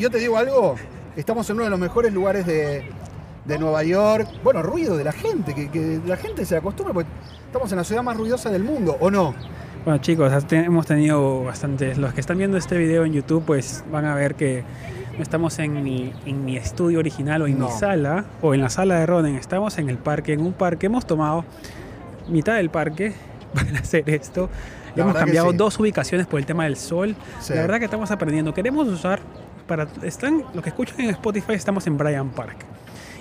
yo te digo algo, estamos en uno de los mejores lugares de, de Nueva York. Bueno, ruido de la gente, que, que la gente se acostumbra, porque estamos en la ciudad más ruidosa del mundo, ¿o no? Bueno chicos, hemos tenido bastantes, los que están viendo este video en YouTube pues van a ver que no estamos en mi, en mi estudio original o en No. mi sala o en la sala de Ronen, estamos en el parque, en un parque, hemos tomado mitad del parque para hacer esto, hemos cambiado sí. dos ubicaciones por el tema del sol, Sí. la verdad que estamos aprendiendo, queremos usar, para, están, los que escuchan en Spotify estamos en Bryant Park.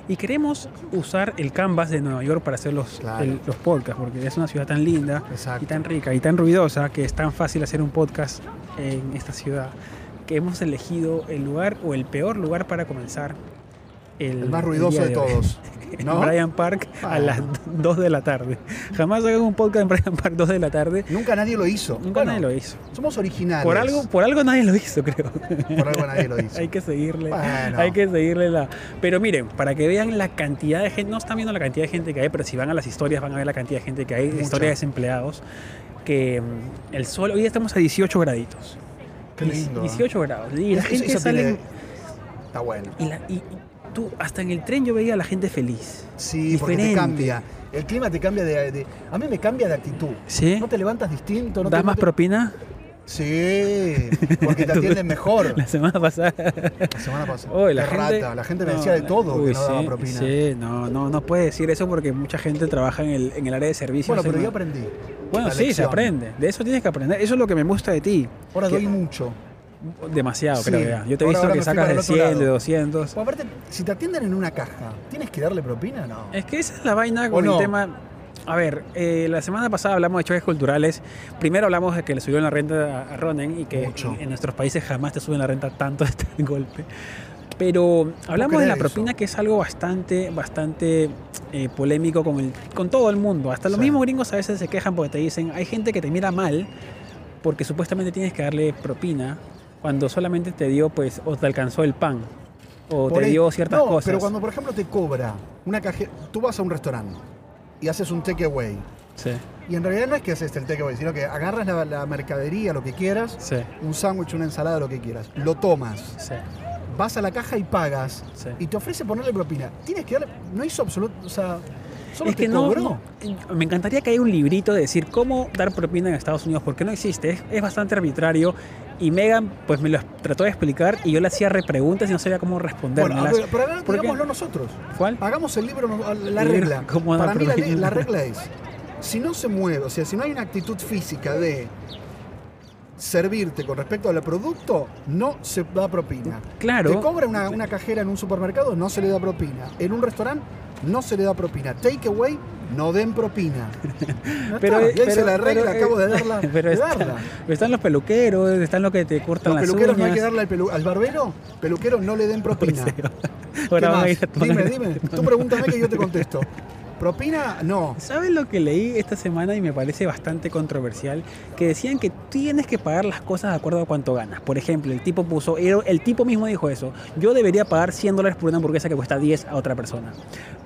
Y queremos usar el canvas de Nueva York para hacer los, Claro. el- los podcasts, porque es una ciudad tan linda Exacto. y tan rica y tan ruidosa que es tan fácil hacer un podcast en esta ciudad que hemos elegido el lugar o el peor lugar para comenzar el, El más ruidoso de todos. en ¿No? Bryant Park Ah. a las 2 de la tarde. Jamás hagan un podcast en Bryant Park 2 de la tarde. Nunca nadie lo hizo. Nunca Bueno, nadie lo hizo. Somos originales. Por algo, por algo nadie lo hizo, creo. Por algo nadie lo hizo. hay que seguirle. Bueno. Hay que seguirle la. Pero miren, para que vean la cantidad de gente, no están viendo la cantidad de gente que hay, pero si van a las historias van a ver la cantidad de gente que hay, Mucha. historia de desempleados. Que mm, el sol, hoy estamos a 18 graditos. Qué lindo, ¿eh? 18 grados. Y la gente sale. Está bueno. Y, la- y- y tú, hasta en el tren yo veía a la gente feliz. Sí, porque te cambia. El clima te cambia de, de- A mí me cambia de actitud. ¿Sí? No te levantas distinto. No ¿Das te, más no te- propina? Sí, porque te atienden mejor. La semana pasada. La semana pasada. La gente, rata. La gente me no, decía de todo uy, que no daba propina. Sí, no, no, no puede decir eso porque mucha gente trabaja en el, en el área de servicios. Bueno, pero yo aprendí. Bueno, sí, se aprende. De eso tienes que aprender. Eso es lo que me gusta de ti. Ahora Que- doy mucho. Demasiado, Sí. creo ya. Yo te he visto ahora que sacas de el otro 100, lado. de 200. O aparte, si te atienden en una caja, ¿tienes que darle propina? No. Es que esa es la vaina ¿O con no? el tema. A ver, eh, la semana pasada hablamos de choques culturales. Primero hablamos de que le subieron la renta a Ronen y que Mucho. en, nuestros países jamás te suben la renta tanto de este golpe. Pero hablamos de la eso. propina que es algo bastante, bastante eh, polémico con, el, con todo el mundo. Hasta los Sí. mismos gringos a veces se quejan porque te dicen, hay gente que te mira mal porque supuestamente tienes que darle propina cuando solamente te dio, pues, o te alcanzó el pan, o Por te ahí- dio ciertas no, cosas. pero cuando, por ejemplo, te cobra una cajera... Tú vas a un restaurante y haces un takeaway. Sí, Y en realidad no es que haces el takeaway, sino que agarras la, la mercadería, lo que quieras, sí, un sándwich, una ensalada, lo que quieras. Lo tomas. sí. Vas a la caja y pagas. Sí. Y te ofrece ponerle propina. Tienes que darle... No hizo absoluto... O sea, solo es te que no, cobró. no- me encantaría que haya un librito de decir cómo dar propina en Estados Unidos, porque no existe, es, es bastante arbitrario. Y Megan, pues me lo trató de explicar y yo le hacía repreguntas y no sabía cómo responder. Bueno, pero digámoslo nosotros. ¿Cuál? Hagamos el libro, la El regla. ¿cómo dar Para mí la regla es, si no se mueve, o sea, si no hay una actitud física de servirte con respecto al producto, no se da propina. Claro. Te cobra una, una cajera en un supermercado, no se le da propina. En un restaurante, no se le da propina. Takeaway, no den propina. Pero, está, la regla, pero, acabo de eh, darla. pero de está- darla. están los peluqueros, están los que te cortan Los las peluqueros no hay que darle al, pelu- al barbero, peluquero no le den propina. ¿Qué Ahora a más? a- a Dime, dime. Tú pregúntame que yo te contesto. ¿Propina? No. ¿Sabes lo que leí esta semana y me parece bastante controversial? Que decían que tienes que pagar las cosas de acuerdo a cuánto ganas. Por ejemplo, el tipo puso, el tipo mismo dijo eso, yo debería pagar 100 dólares por una hamburguesa que cuesta 10 a otra persona.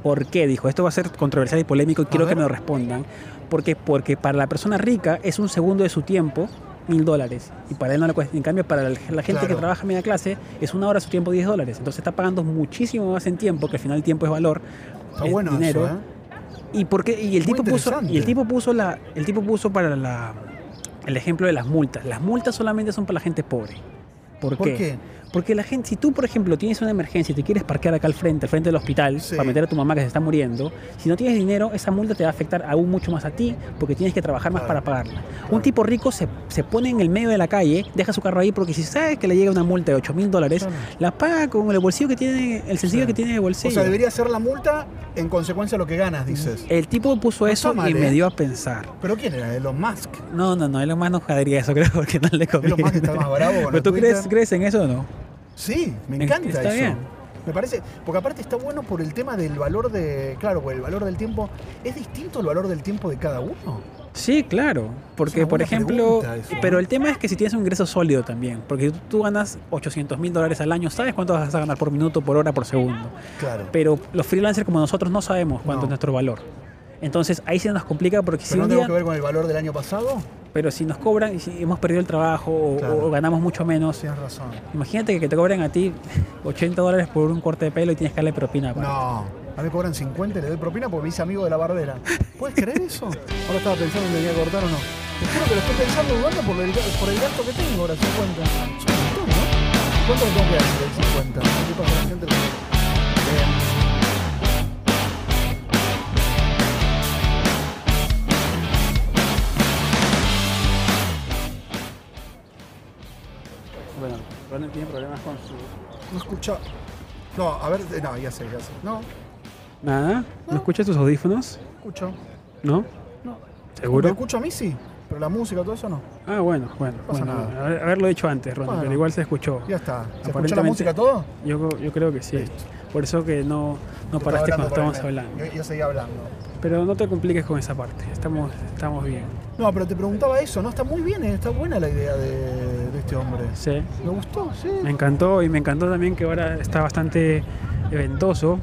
¿Por qué? Dijo, esto va a ser controversial y polémico y quiero que me lo respondan. Porque, porque para la persona rica es un segundo de su tiempo. Mil dólares y para él no le cuesta. En cambio, para la gente que trabaja media clase es una hora de su tiempo 10 dólares. Entonces está pagando muchísimo más en tiempo, que al final el tiempo es valor. Está es bueno dinero. eso, ¿eh? ¿Y por qué? Y el Muy tipo puso y el tipo puso la el tipo puso para la el ejemplo de las multas. Las multas solamente son para la gente pobre. ¿Por, ¿Por qué? qué? Porque la gente, si tú, por ejemplo, tienes una emergencia y te quieres parquear acá al frente, al frente del hospital, Sí. para meter a tu mamá que se está muriendo, si no tienes dinero, esa multa te va a afectar aún mucho más a ti, porque tienes que trabajar más Claro. para pagarla. Un tipo rico se, se pone en el medio de la calle, deja su carro ahí, porque si sabe que le llega una multa de 8 mil dólares, Claro. la paga con el bolsillo que tiene, el sencillo que tiene de O bolsillo. sea, debería ser la multa en consecuencia de lo que ganas, dices. El tipo puso No eso mal, y me ¿eh? dio a pensar. ¿Pero quién era? Elon Musk. No, no, no, Elon Musk no jodería eso, creo, porque no le conviene. Elon Musk está más bravo con ¿Pero tú crees, crees en eso o no? Sí, me encanta está eso. bien. Me parece, porque aparte está bueno por el tema del valor de, claro, por el valor del tiempo. ¿Es distinto el valor del tiempo de cada uno? Sí, claro. Porque, por ejemplo, pero el tema es que si tienes un ingreso sólido también, porque tú, tú ganas 800 mil dólares al año, ¿sabes cuánto vas a ganar por minuto, por hora, por segundo? Claro. Pero los freelancers como nosotros no sabemos cuánto No. es nuestro valor. Entonces ahí se nos complica porque si ¿Pero no un tengo día... que ver con el valor del año pasado? Pero si nos cobran y si hemos perdido el trabajo o, Claro. o ganamos mucho menos, Tienes razón. imagínate que te cobren a ti 80 dólares por un corte de pelo y tienes que darle propina. aparte. No, a mí me cobran 50 y le doy propina porque me hice amigo de la barbera. ¿Puedes creer eso? Ahora estaba pensando en venir a cortar o no. Te juro que lo estoy pensando dudando por el, por el gasto que tengo ahora, 50. Es un montón, ¿no? ¿Cuánto le tengo que dar del 50? ¿Qué pasa? La gente Ronald tiene problemas con su... no escucha. No, a ver, eh, no, ya sé, ya sé. No, Nada, ¿no escuchas tus audífonos? escucho. ¿No? No. ¿Me ¿Seguro? escucho a mí sí? Pero la música, todo eso no. Ah, bueno, bueno. pasa bueno nada. haber- haberlo dicho antes, Ronald, Bueno. pero igual se escuchó. Ya está. ¿Se escucha la música todo? Yo, yo creo que sí. Listo. Por eso que no, no paraste cuando hablando estábamos hablando. Yo, yo seguía hablando. Pero no te compliques con esa parte. Estamos, estamos bien. No, pero te preguntaba eso, ¿no? Está muy bien, eh, está buena la idea de, de este hombre. Sí. Me gustó, sí. Me encantó y me encantó también que ahora está bastante eventoso.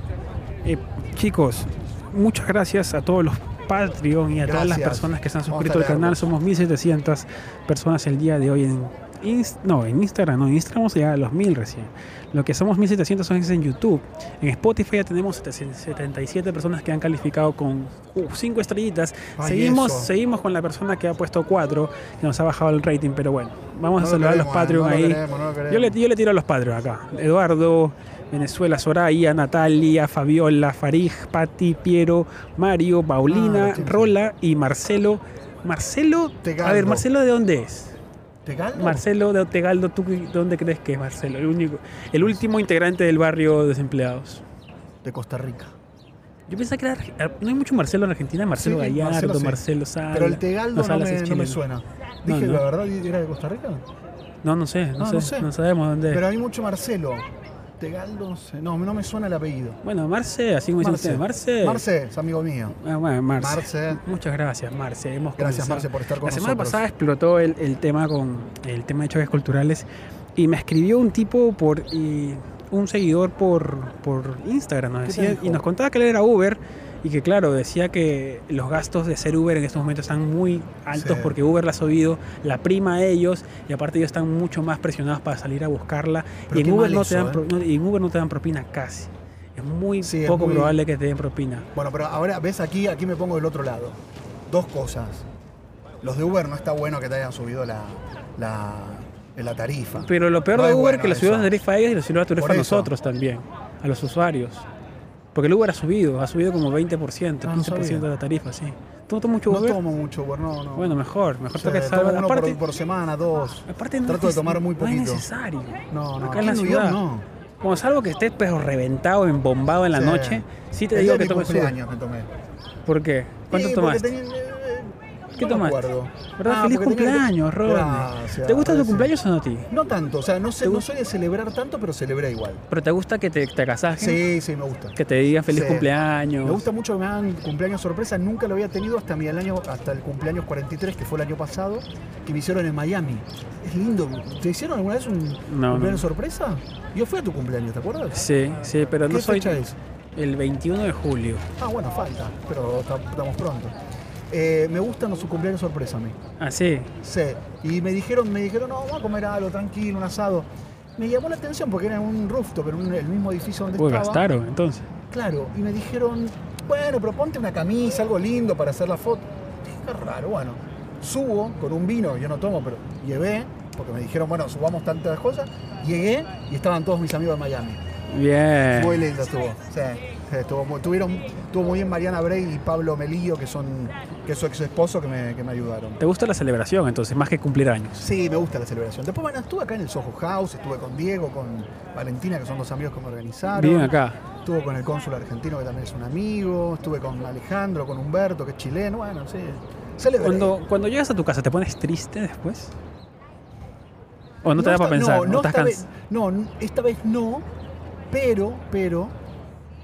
Eh, chicos, muchas gracias a todos los Patreon y a todas las personas que se han suscrito al canal. Somos 1700 personas el día de hoy en Inst- no, en Instagram, no, en Instagram vamos a llegar a los 1000 recién. Lo que somos 1700 son en YouTube. En Spotify ya tenemos 77 personas que han calificado con 5 estrellitas. Ay, seguimos, eso. seguimos con la persona que ha puesto 4 y nos ha bajado el rating, pero bueno, vamos No a saludar a los Patreon no lo ahí. queremos, no lo queremos. Yo le, yo le tiro a los Patreon acá. Eduardo, Venezuela, Soraya, Natalia, Fabiola, Farij, Patti, Piero, Mario, Ah, Paulina, tienes. Rola y Marcelo. Marcelo, a ver, Marcelo, ¿de dónde es? ¿Tegaldo? Marcelo de Otegaldo, ¿tú dónde crees que es Marcelo? El único, el último integrante del barrio desempleados. De Costa Rica. Yo pensaba que era, arge- no hay mucho Marcelo en Argentina, Marcelo Sí, Gallardo, Marcelo Marcelo, sí. Sala. Pero el Tegaldo no, me, no me suena. Dije, no. la verdad, ¿era de Costa Rica? No, no sé, no, Ah, sé, no sé. no sabemos dónde. Pero hay mucho Marcelo. No. No, me suena el apellido. Bueno, Marce, así como dicen ustedes, Marce. Marce, es amigo mío. Ah, bueno, Marce. Marce. Muchas gracias, Marce. Hemos Gracias, comenzado. Marce, por estar con La semana nosotros. pasada explotó el, el tema con el tema de choques culturales y me escribió un tipo por y un seguidor por, por Instagram nos ¿Qué te decía, y nos contaba que él era Uber y que claro, decía que los gastos de ser Uber en estos momentos están muy altos Sí. porque Uber la ha subido, la prima a ellos y aparte ellos están mucho más presionados para salir a buscarla Pero y en, Uber no eso, te dan ¿eh? y en Uber no te dan propina casi. Es muy Sí, es poco muy- probable que te den propina. Bueno, pero ahora ves aquí, aquí me pongo del otro lado. Dos cosas. Los de Uber no está bueno que te hayan subido la, la, la tarifa. Pero lo peor No de es Uber bueno que le subió eso. la tarifa a ellos y le subió la tarifa a nosotros también, a los usuarios. Porque el Uber ha subido, ha subido como 20%, Ah, no 15% sabía. de la tarifa, sí. ¿Tú no tomas mucho No Uber? tomo mucho Uber, no, no. Bueno, mejor, mejor O sea, que tomo salga. uno Aparte, por, por semana, dos. aparte no trato es, de tomar muy No es poquito. necesario. No, no. Acá en la ciudad. no. Como salvo que estés pero reventado, embombado en la Sí. noche, sí te El digo que tomes Uber. cumpleaños me tomé. ¿Por qué? ¿Cuánto Sí, tomaste? tenía- ¿Qué no. Ah, Feliz tenía- cumpleaños, ¿Te gusta tu cumpleaños o no a ti? No tanto, o sea, no, sé, ¿Te no soy de celebrar tanto, pero celebré igual. ¿Pero te gusta que te, te casajes? Sí, sí, me gusta. Que te digan feliz Sí. cumpleaños. Me gusta mucho que me hagan cumpleaños sorpresa, nunca lo había tenido hasta mi el año, hasta el cumpleaños 43, que fue el año pasado, que me hicieron en Miami. Es lindo. ¿Te hicieron alguna vez un No, cumpleaños sorpresa? Yo fui a tu cumpleaños, ¿te acuerdas? Sí, sí, pero ¿Qué no soy fecha es? el 21 de julio. Ah, bueno, falta, pero ta- estamos pronto. Eh, me gustan los cumpleaños sorpresa a mí. Ah, sí. Sí. Y me dijeron, me dijeron, no, vamos a comer algo tranquilo, un asado. Me llamó la atención porque era en un rooftop, en un- el mismo edificio donde Pues estaba. gastaron, entonces. Claro, y me dijeron, bueno, pero ponte una camisa, algo lindo para hacer la foto. Qué raro, bueno. Subo con un vino, yo no tomo, pero llevé, porque me dijeron, bueno, subamos tantas cosas. Llegué y estaban todos mis amigos de Miami. Bien. Muy lindo estuvo. Sí, estuvo muy, tuvieron, estuvo muy bien Mariana Bray y Pablo Melillo, que son, que es su ex esposo, que me, que me ayudaron. ¿Te gusta la celebración entonces, más que cumplir años? Sí, me gusta la celebración. Después, bueno, estuve acá en el Soho House, estuve con Diego, con Valentina, que son dos amigos que me organizaron. Bien acá. Estuve con el cónsul argentino, que también es un amigo. Estuve con Alejandro, con Humberto, que es chileno. Bueno, sí. Celebré. Cuando, cuando llegas a tu casa, ¿te pones triste después? ¿O no te da para pensar? No, ¿O no, estás esta vez, no, esta vez no. Pero, pero,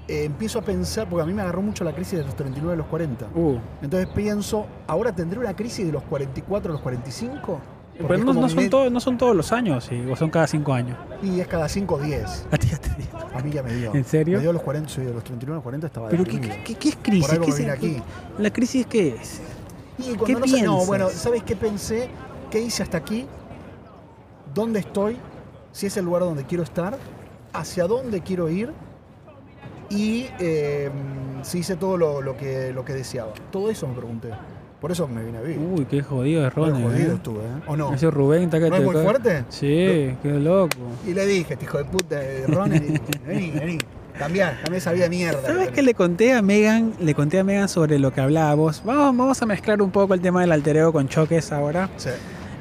eh, empiezo a pensar, porque a mí me agarró mucho la crisis de los 39 a los 40. Uh, Entonces pienso, ¿ahora tendré una crisis de los 44 a los 45? Porque pero no, no son med- todos, no son todos los años, sí, o son cada cinco años. Y es cada 5 o 10. A ti ya te digo. A mí ya me dio. ¿En serio? Me dio a los 40, sí, de los 39 a los 40 estaba ¿Pero qué, qué- qué- es crisis? Por algo ¿Qué me es- aquí. ¿La crisis qué es? Y cuando ¿Qué no sé, no, piensas? bueno, ¿sabes qué pensé? ¿Qué hice hasta aquí? ¿Dónde estoy? Si es el lugar donde quiero estar, hacia dónde quiero ir y eh, si hice todo lo, lo que, lo que deseaba. Todo eso me pregunté. Por eso me vine a vivir. Uy, qué jodido es Ronnie. jodido ¿eh? estuve, ¿eh? ¿O no? Ese Rubén está que ¿No es muy fuerte? Sí, qué loco. Y le dije, este hijo de puta, eh, Ron, vení, vení. Cambiá, cambiá esa vida de mierda. ¿Sabes que qué le conté a Megan? Le conté a Megan sobre lo que hablábamos. Vamos, vamos a mezclar un poco el tema del altereo con choques ahora. Sí.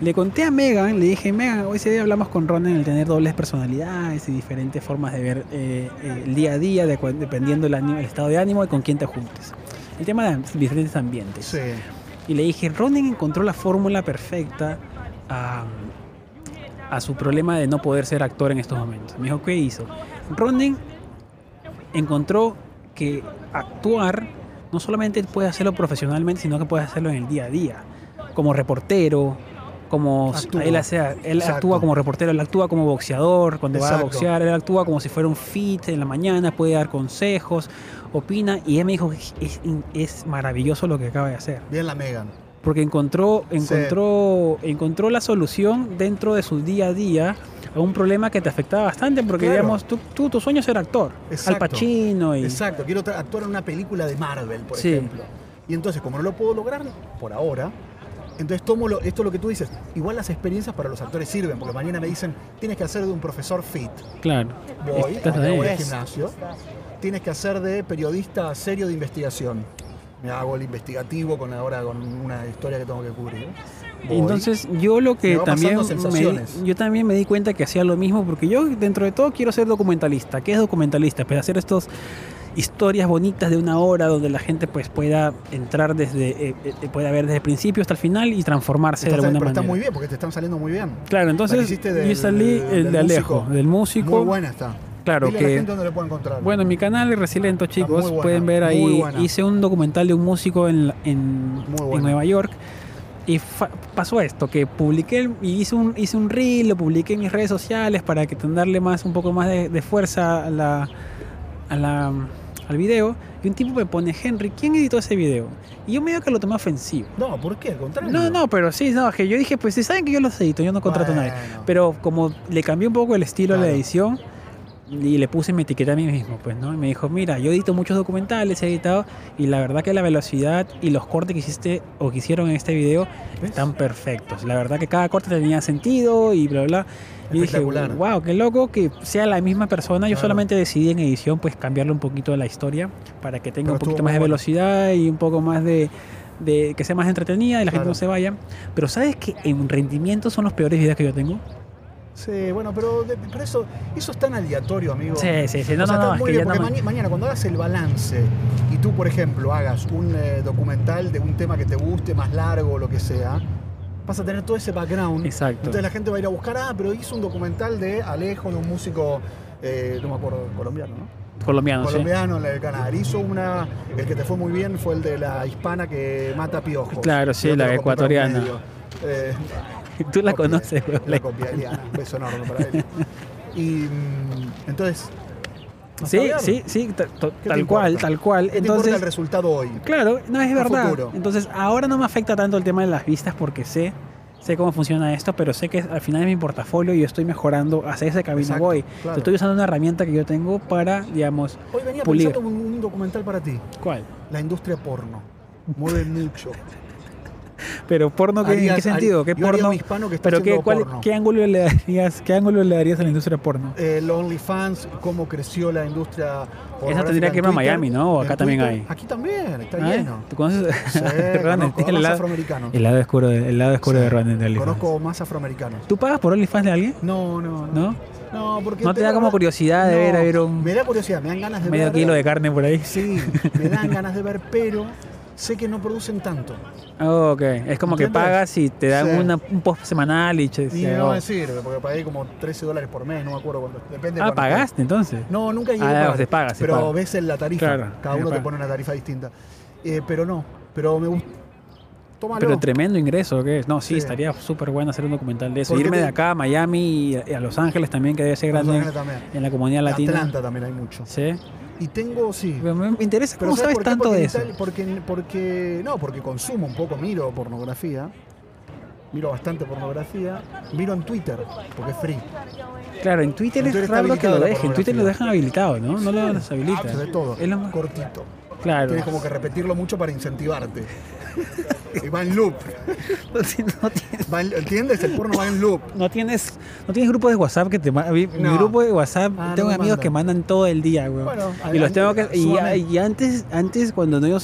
Le conté a Megan, le dije, Megan, hoy ese día hablamos con Ron en el tener dobles personalidades y diferentes formas de ver eh, el día a día, de, dependiendo del ánimo- el estado de ánimo y con quién te juntes. El tema de diferentes ambientes. Sí. Y le dije, Ronen encontró la fórmula perfecta a, a su problema de no poder ser actor en estos momentos. Me dijo, ¿qué hizo? Ronen encontró que actuar no solamente puede hacerlo profesionalmente, sino que puede hacerlo en el día a día. Como reportero, como Actúa. él, hace, él Exacto. actúa como reportero, él actúa como boxeador, cuando va a Exacto. boxear, él actúa como si fuera un fit en la mañana, puede dar consejos, opina, y él me dijo es, es maravilloso lo que acaba de hacer Bien la Megan. porque encontró, Sí. encontró, encontró la solución dentro de su día a día a un problema que te afectaba bastante, porque Claro. digamos, tú, tú, tu sueño es ser actor, Exacto. Al Pacino y Exacto, quiero actuar en una película de Marvel, por Sí. ejemplo. Y entonces, como no lo puedo lograr por ahora, entonces tomo lo, esto es lo que tú dices. Igual las experiencias para los actores sirven, porque mañana me dicen, tienes que hacer de un profesor fit. claro, Voy, voy al gimnasio. Tienes que hacer de periodista serio de investigación. Me hago el investigativo con ahora con una historia que tengo que cubrir. Voy. Entonces yo lo Me que va también me, yo también me di cuenta que hacía lo mismo porque yo dentro de todo quiero ser documentalista. ¿Qué es documentalista? Pues hacer estos historias bonitas de una hora donde la gente pues pueda entrar desde eh, eh, pueda ver desde el principio hasta el final y transformarse Estás- de alguna pero está manera. muy bien, porque te están saliendo muy bien. Claro, La entonces del- yo salí el del de Alejo, músico. del músico. Muy buena está. Claro Dile a la que gente dónde le puede encontrar. Bueno, en mi canal de Resiliento, chicos, buena, pueden ver ahí. Hice un documental de un músico en, en. Nueva York. Y fa- pasó esto, que publiqué y hice un, hice un reel, lo publiqué en mis redes sociales para que darle más, un poco más de, de fuerza a la, a la- al video. Y un tipo me pone, Henry, ¿quién editó ese video? Y yo medio que lo tomé ofensivo. No, ¿por qué? Al contrario. No, no, pero sí, no, que yo dije, pues si saben que yo los edito, yo no contrato a nadie. Bueno. Pero como le cambié un poco el estilo a la edición y le puse mi etiqueta a mí mismo, pues, ¿no? Y me dijo, mira, yo edito muchos documentales, he editado, y la verdad que la velocidad y los cortes que hiciste o que hicieron en este video ¿Ves? están perfectos. La verdad que cada corte tenía sentido y bla, bla. Y dije, wow, qué loco que sea la misma persona. Yo Claro. solamente decidí en edición, pues, cambiarle un poquito de la historia para que tenga Pero un poquito más de bueno. velocidad y un poco más de, de que sea más entretenida y la gente Claro. no se vaya. Pero ¿sabes que en rendimiento son los peores videos que yo tengo? Sí, bueno, pero, de- pero eso, eso es tan aleatorio, amigo. Sí, sí, sí. No, O sea, no, no, está es muy que bien, porque no mañana cuando hagas el balance y tú, por ejemplo, hagas un eh, documental de un tema que te guste, más largo o lo que sea, vas a tener todo ese background. Exacto. Entonces la gente va a ir a buscar, ah, pero hizo un documental de Alejo, de un músico, eh, no me acuerdo, colombiano, ¿no? Colombiano, sí. colombiano en el canal. Hizo una, el que te fue muy bien fue el de la hispana que mata piojos. Claro, sí, la ecuatoriana. Eh, Tú la copia, conoces, güey. La copia Eliana. Un beso enorme para él. Y mm, entonces. ¿vas a Sí, sí, sí, te tal cual, tal cual. ¿Qué te Entonces, el resultado hoy? claro, no es verdad. futuro. Entonces, ahora no me afecta tanto el tema de las vistas porque sé, sé cómo funciona esto, pero sé que al final es mi portafolio y yo estoy mejorando, hacia ese camino Exacto, voy. claro. Estoy usando una herramienta que yo tengo para, digamos, Hoy venía pulir. pensando un, un documental para ti. ¿cuál? La industria porno. Mueve mucho. Pero porno, ¿qué- ¿en qué sentido? ¿Qué porno? hispano que está Pero qué, cuál- porno. ¿qué ángulo le darías, qué ángulo le darías a la industria porno? El OnlyFans, cómo creció la industria pornográfica tendría que ir a. Miami, ¿no? ¿O acá también Twitter. hay? Aquí también, está ¿Ah? lleno. ¿Tú conoces? Sí, conozco el lado, el lado oscuro, de- el lado oscuro Sí. de OnlyFans. Conozco más afroamericanos. ¿Tú pagas por OnlyFans de alguien? No, no, no. ¿No? No, porque ¿No te da como curiosidad de No, ver, a ver un Me da curiosidad, me dan ganas de medio ver. kilo de carne por ahí? Sí, me dan ganas de ver, pero sé que no producen tanto. Oh, ok, es como que pagas y te dan Sí. una- un post semanal y... che, Y se- no oh. me sirve, porque pagué como 13 dólares por mes, no me acuerdo cuánto. Depende de Ah. ¿pagaste entonces? No, nunca llegué Ah, a pagar. pero paga. ves en la tarifa. Claro, Cada uno te pone una tarifa distinta. Eh, pero no, pero me gusta. Tómalo. Pero tremendo ingreso, ¿qué es? No, sí, Sí. estaría súper bueno hacer un documental de eso. Irme te- de acá a Miami y a, Los Ángeles también, que debe ser grande en la comunidad latina. Atlanta también hay mucho. Sí. Y tengo, sí. Me me interesa Pero cómo sabes tanto porque de eso. Porque, porque, no, porque consumo un poco, miro pornografía. Miro bastante pornografía. Miro en Twitter, porque es free. Claro, en Twitter En Twitter es raro que lo dejen. En Twitter lo dejan habilitado, ¿no? No lo deshabilitan. Ve todo. Es lo más- Cortito. Claro. Tienes como que repetirlo mucho para incentivarte. y va en loop. No tienes- no tienes- Va en- ¿Entiendes? El porno va en loop. No tienes, no tienes grupos de WhatsApp que te ma- Mi grupo de WhatsApp, Ah, tengo amigos que mandan. mandan todo el día, güey. Bueno, y los tengo que. Y, antes, antes, cuando no yo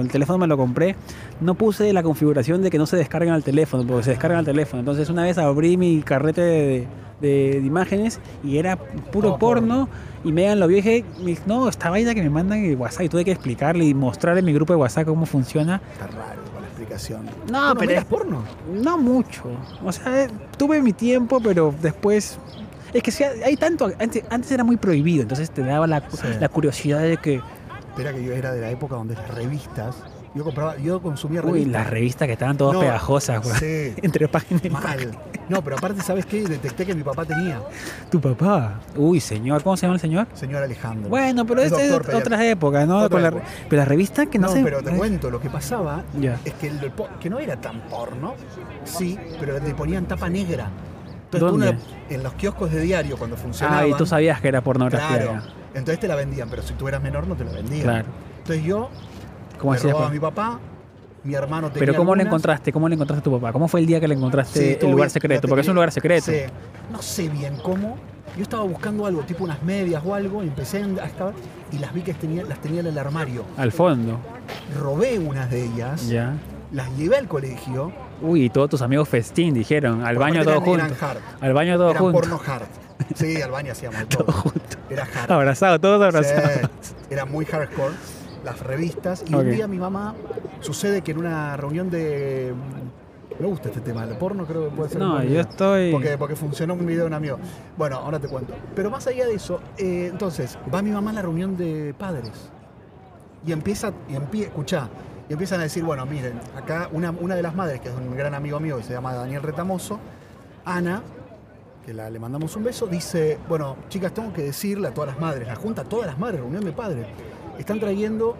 el teléfono me lo compré, no puse la configuración de que no se descargan al teléfono, porque se descargan al teléfono. Entonces, una vez abrí mi carrete de, de- de imágenes y era puro Todo porno. Y Megan lo vio y dije, me no, esta vaina que me mandan en WhatsApp. Y tuve que explicarle y mostrarle en mi grupo de WhatsApp cómo funciona. Está raro con la explicación. No, ¿Tú pero es- porno? No mucho. O sea, eh, tuve mi tiempo, pero después. Es que sí, hay tanto. Antes, antes era muy prohibido, entonces te daba la, Sí. la curiosidad de que. Espera que yo era de la época donde las revistas. Yo compraba, yo consumía Uy, revistas. las revistas que estaban todas No, pegajosas, güey. Sí. Entre páginas y Mal. páginas. No, pero aparte, ¿sabes qué? Detecté que mi papá tenía, Tu papá. Uy, señor. ¿Cómo se llama el señor? señor Alejandro. Bueno, pero Es es otras épocas, ¿no? Otra Con la, época. pero la revista que no, No, pero te cuento, lo que pasaba Ya. es que, el, que no era tan porno, sí, pero le ponían tapa negra. Entonces ¿Dónde? en los kioscos de diario cuando funcionaban. Ah, y tú sabías que era pornografía. Claro. Entonces te la vendían, pero si tú eras menor no te la vendían. Claro. Entonces yo ¿Cómo le robaba a mi papá, mi hermano tenía Pero ¿cómo le algunas. encontraste? ¿Cómo le encontraste a tu papá? ¿Cómo fue el día que le encontraste Sí, el lugar secreto? Porque es un lugar secreto. Sí. No sé bien cómo. Yo estaba buscando algo, tipo unas medias o algo, y empecé a y las vi que tenía, las tenía en el armario. Al fondo. Robé unas de ellas, Ya. las llevé al colegio. Uy, y todos tus amigos festín dijeron, al baño todos juntos. Al baño todos juntos. porno hard. Sí, al baño hacíamos todo. Todos juntos. Era hard. Abrazados, todos abrazados. Sí, era muy hardcore. Las revistas. Y un día mi mamá, sucede que en una reunión de. Me gusta este tema, el porno creo que puede ser. No, yo estoy. Porque, porque funcionó un video de un amigo. Bueno, ahora te cuento. Pero más allá de eso, eh, entonces, va mi mamá a la reunión de padres. Y empieza, y empie, escuchá, y empiezan a decir, bueno, miren, acá una, una de las madres, que es un gran amigo mío, que se llama Daniel Retamoso, Ana, que la- le mandamos un beso, dice, bueno, chicas, tengo que decirle a todas las madres, la junta a todas las madres, reunión de padres, están trayendo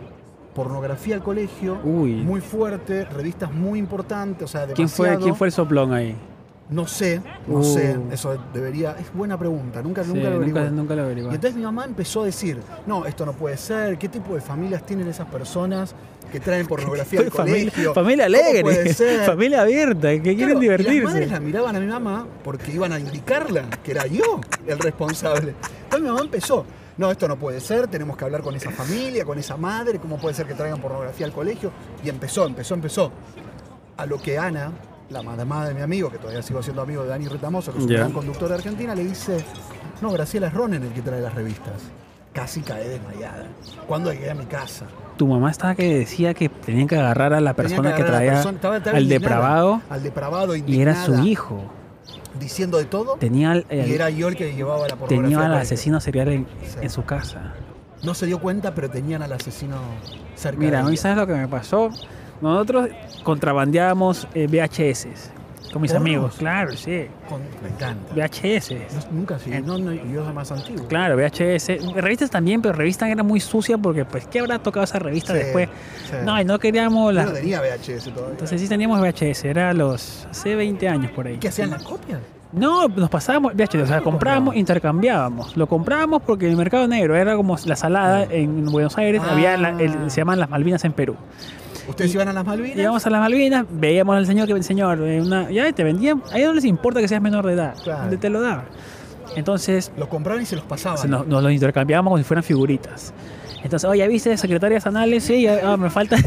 pornografía al colegio, Uy. muy fuerte, revistas muy importantes, o sea, ¿Quién fue, demasiado. ¿Quién fue el soplón ahí? No sé, no Uh. sé, eso debería, es buena pregunta, nunca, Sí, nunca lo averigué. nunca lo Y averigué. entonces mi mamá empezó a decir, no, esto no puede ser, ¿qué tipo de familias tienen esas personas que traen pornografía al familia, colegio? familia ¿Cómo alegre, familia abierta, que quieren Claro, Y las divertirse. madres la miraban a mi mamá porque iban a indicarla, que era yo el responsable. Entonces mi mamá empezó, no, esto no puede ser, tenemos que hablar con esa familia, con esa madre, ¿cómo puede ser que traigan pornografía al colegio? Y empezó, empezó, empezó. A lo que Ana, la mamá de mi amigo, que todavía sigo siendo amigo de Dani Retamoso, que es un gran conductor de Argentina, le dice, no, Graciela es Ronen el que trae las revistas. Casi cae desmayada. Cuando llegué a mi casa. Tu mamá estaba que decía que tenían que agarrar a la persona que, traía persona- estaba- estaba al indignada, depravado Al depravado, y era su hijo. Diciendo de todo. Tenía, al- y el- era yo el que llevaba la pornografía. tenía al asesino serial en, Sí. en su casa. No se dio cuenta, pero tenían al asesino cerca Mira, de ella. sabes lo que me pasó. Nosotros contrabandeábamos eh, VHS con mis amigos. Claro, sí. Con- me encanta. VHS. No- nunca sí. No, no, yo soy más antiguo. Claro, VHS. Revistas también, pero revistas era muy sucia porque, pues, ¿qué habrá tocado esa revista Sí, después? sí. No, y no queríamos Yo la... no tenía VHS todavía. Entonces sí teníamos VHS, era los hace 20 años por ahí. ¿Qué hacían las copias? No, nos pasábamos VHS, o sea, ¿Cómo comprábamos, intercambiábamos. Lo comprábamos porque en el mercado negro era como la salada en Buenos Aires, Ah. había la- el- se llaman las Malvinas en Perú. ¿Ustedes Y- iban a las Malvinas? Llegamos a las Malvinas, veíamos al señor que el señor, eh, una, ya te vendían, a ellos no les importa que seas menor de edad, Claro. te lo da. Entonces Los compraban y se los pasaban. se nos, nos los intercambiábamos como si fueran figuritas. Entonces, oye, ¿viste secretarias anales? Sí, ah, me falta.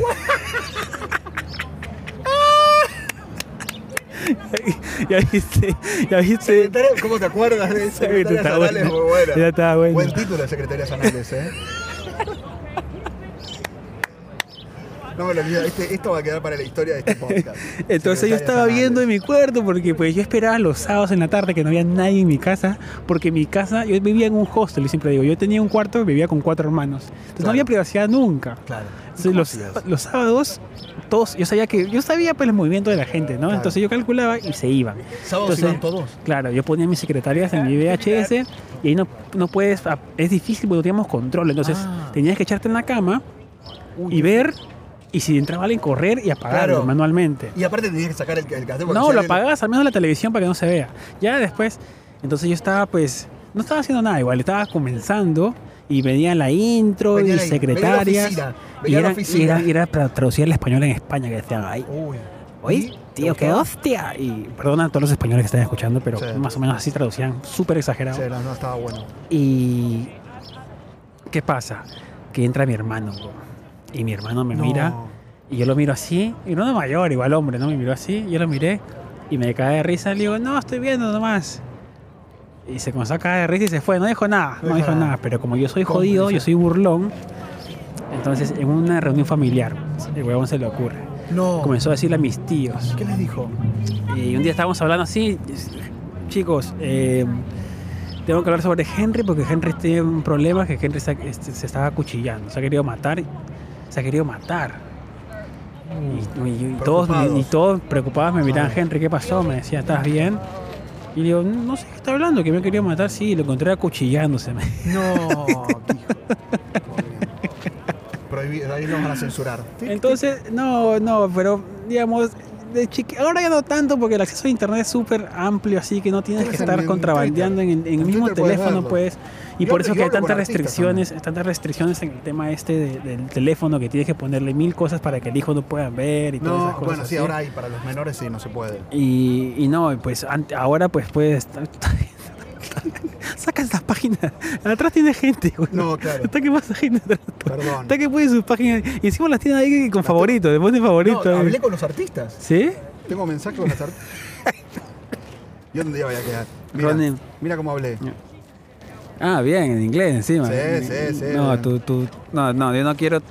ya viste, ya viste. ¿Cómo te acuerdas de Secretarias Anales? Muy buena. Ya está bueno. Buen título de Secretarias Anales, ¿eh? No me lo olvido. Este- esto va a quedar para la historia de este podcast. Entonces yo estaba viendo en mi cuarto porque pues yo esperaba los sábados en la tarde que no había nadie en mi casa porque mi casa, yo vivía en un hostel, y siempre digo, yo tenía un cuarto, vivía con cuatro hermanos. Entonces Claro. no había privacidad nunca. Claro. Entonces, ¿Cómo los, los sábados, todos, yo sabía que, yo sabía pues el movimiento de la gente, ¿no? Claro. Entonces yo calculaba y se iban. ¿Sábados Entonces, iban todos? Claro, yo ponía mis secretarias en mi VHS y ahí no, no puedes, es difícil porque no teníamos control, entonces Ah. tenías que echarte en la cama Uy, y ver, y si entraba alguien, correr y apagarlo Claro. manualmente. Y aparte tenías que sacar el, el cassette. No, lo apagabas al menos la televisión para que no se vea. Ya después, entonces yo estaba pues, no estaba haciendo nada igual, estaba comenzando y venía la intro Venía y la- venía la secretarias. y, venía la y, oficina. era, y era para traducir al español en España que decían, ay, Uy. oye, ¿Y? tío, ¿Te qué hostia. Y perdona a todos los españoles que están escuchando, pero Sí. más o menos así traducían, súper exagerado. Sí, no estaba bueno. Y, ¿qué pasa? Que entra mi hermano, bro. Y mi hermano me No. mira. Y yo lo miro así, y no de mayor, igual hombre, ¿no? Me miró así, yo lo miré y me cae de risa. Le digo, no, estoy viendo nomás. Y se comenzó a caer de risa y se fue. No dijo nada, no, No dijo nada. nada. Pero como yo soy jodido, yo soy burlón, entonces en una reunión familiar, el huevón se le ocurre. No. Comenzó a decirle a mis tíos. ¿Qué les dijo? Y un día estábamos hablando así, chicos, eh, tengo que hablar sobre Henry porque Henry tiene un problema, que Henry se, este, se estaba acuchillando, se ha querido matar, se ha querido matar. Y, y- y todos, y todos preocupados me miraban. Henry, ¿qué pasó? Me decía, ¿estás bien? Y digo, no sé qué está hablando, que me quería matar, sí, lo encontré acuchillándose. No. Prohibido, ahí nos van a censurar. Entonces, no, no, pero digamos, de ahora ya no tanto porque el acceso a internet es súper amplio, así que no tienes que Tienes estar en contrabandeando en, en el mismo puedes teléfono, pues. Y Yo por eso que hay tantas restricciones, tantas restricciones en el tema este de- del teléfono que tienes que ponerle mil cosas para que el hijo no pueda ver y todas esas cosas. bueno, sí, así. ahora hay para los menores sí, no se puede. Y, y no, pues ahora pues puedes Saca estas páginas. Atrás tiene gente, güey. No, claro. Está que pasa gente atrás. Perdón. Está que pone sus páginas. Y encima las tiene ahí con favorito. Le pone favorito. No, ahí. hablé con los artistas. ¿Sí? Tengo mensajes con los artistas. ¿Yo dónde voy a quedar? Mira, mira cómo hablé. Ah, bien, en inglés encima. Sí, sí, sí. No, tú, tú, no, no, yo no quiero.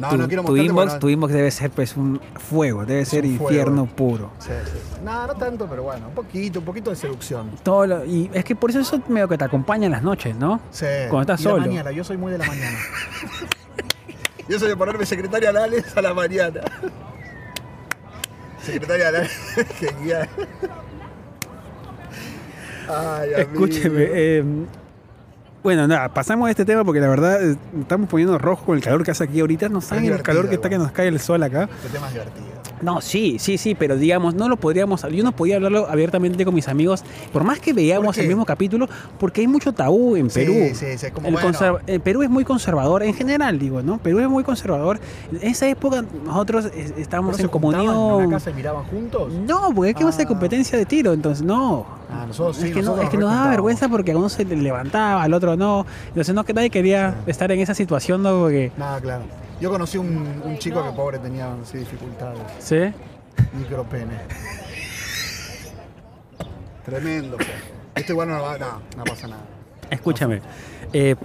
No, tu, no quiero tu inbox, no- tu inbox debe ser pues un fuego, debe ser fuego. infierno puro. Sí, sí. No, no tanto, pero bueno, un poquito, un poquito de seducción. Todo lo- y es que por eso eso medio que te acompaña en las noches, ¿no? Sí. Cuando estás Y la solo. mañana, yo soy muy de la mañana. yo soy de ponerme secretaria Lales a la mañana. secretaria Lales, genial. Ay. Escúcheme, eh, bueno, nada, pasamos a este tema porque la verdad eh, estamos poniendo rojo con el calor que hace aquí ahorita. No saben el calor que está que nos cae el sol acá. Este tema es divertido. No, sí, sí, sí, pero digamos, no lo podríamos, yo no podía hablarlo abiertamente con mis amigos, por más que veíamos ¿Por qué? el mismo capítulo, porque hay mucho tabú en Perú. Sí, sí, sí, como El bueno. eh, Perú es muy conservador, en general digo, ¿no? Perú es muy conservador. En esa época nosotros ¿No estábamos se en juntaban en comunión. una casa y miraban juntos? No, porque aquí va a ser Ah. competencia de tiro, entonces no. Ah, nosotros sí, es que, no, es que nos daba vergüenza porque a uno se le levantaba, al otro no. Entonces no que nadie quería estar en esa situación, ¿no? Porque, Nada, claro. Yo conocí un, un chico que pobre tenía sí, dificultades. ¿sí? Micropene. Tremendo. pues. Esto igual no, va- no, no pasa nada. Escúchame. eh,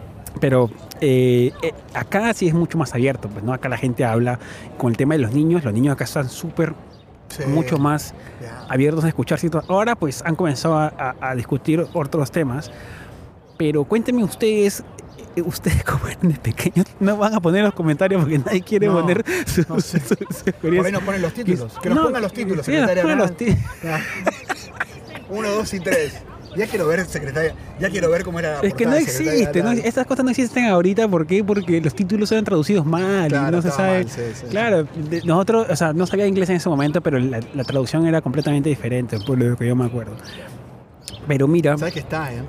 pero eh, eh, acá sí es mucho más abierto, pues, ¿no? Acá la gente habla con el tema de los niños. Los niños acá están súper, Sí, mucho más abiertos a escuchar. Ahora, pues, han comenzado a, a- a discutir otros temas. Pero cuéntenme ustedes, ustedes como eran de pequeños, no van a poner los comentarios porque nadie quiere No, poner su, no sé. su- su Por ahí nos ponen los títulos. Que nos No, pongan los títulos, nos secretaria. ponen los. Uno, dos y tres. Ya quiero ver, secretaria. Ya quiero ver cómo era la Es que no existe, no, estas cosas no existen ahorita, ¿por qué? Porque los títulos eran traducidos mal y Claro, no se sabe. mal, sí, sí, claro, de- nosotros, o sea, no sabía inglés en ese momento, pero la, la traducción era completamente diferente, por lo que yo me acuerdo. Pero mira, ¿Sabes que está, eh?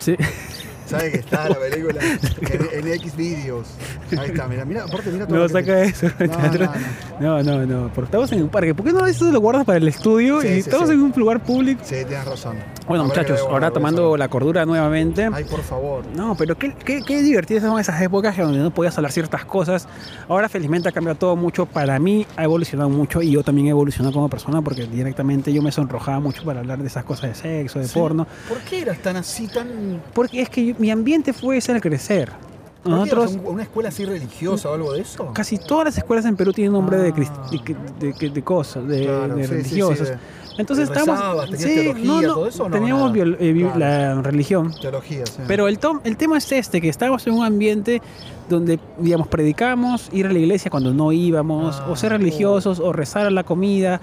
sí, ¿Sabes que está la película? En, en X videos. Ahí está, mira, mira, aparte mira todo. no saca te- eso. No, No, no, no, porque estamos en un parque. ¿Por qué no eso lo guardas para el estudio Sí, y sí, estamos sí. en un lugar público? Sí, tienes razón. Bueno, Habrá muchachos, ahora tomando eso. la cordura nuevamente. Ay, por favor. No, pero qué, qué, qué divertidas son esas épocas donde no podías hablar ciertas cosas. Ahora felizmente ha cambiado todo mucho. Para mí ha evolucionado mucho y yo también he evolucionado como persona porque directamente yo me sonrojaba mucho para hablar de esas cosas de sexo, de porno. ¿Por qué eras tan así, tan. Porque es que yo- mi ambiente fue ese al crecer. ¿por qué Nosotros, una escuela así religiosa o algo de eso? casi todas las escuelas en Perú tienen nombre de, Ah. crist- de, de- de cosas, de, Claro, de sí, sí, sí, religiosas. de- Entonces de estábamos... todo eso, teníamos eh, Claro. la religión. Teología, sí. Pero el, tom- el tema es este, que estábamos en un ambiente donde, digamos, predicamos, ir a la iglesia cuando no íbamos, Ah, o ser religiosos, o rezar a la comida.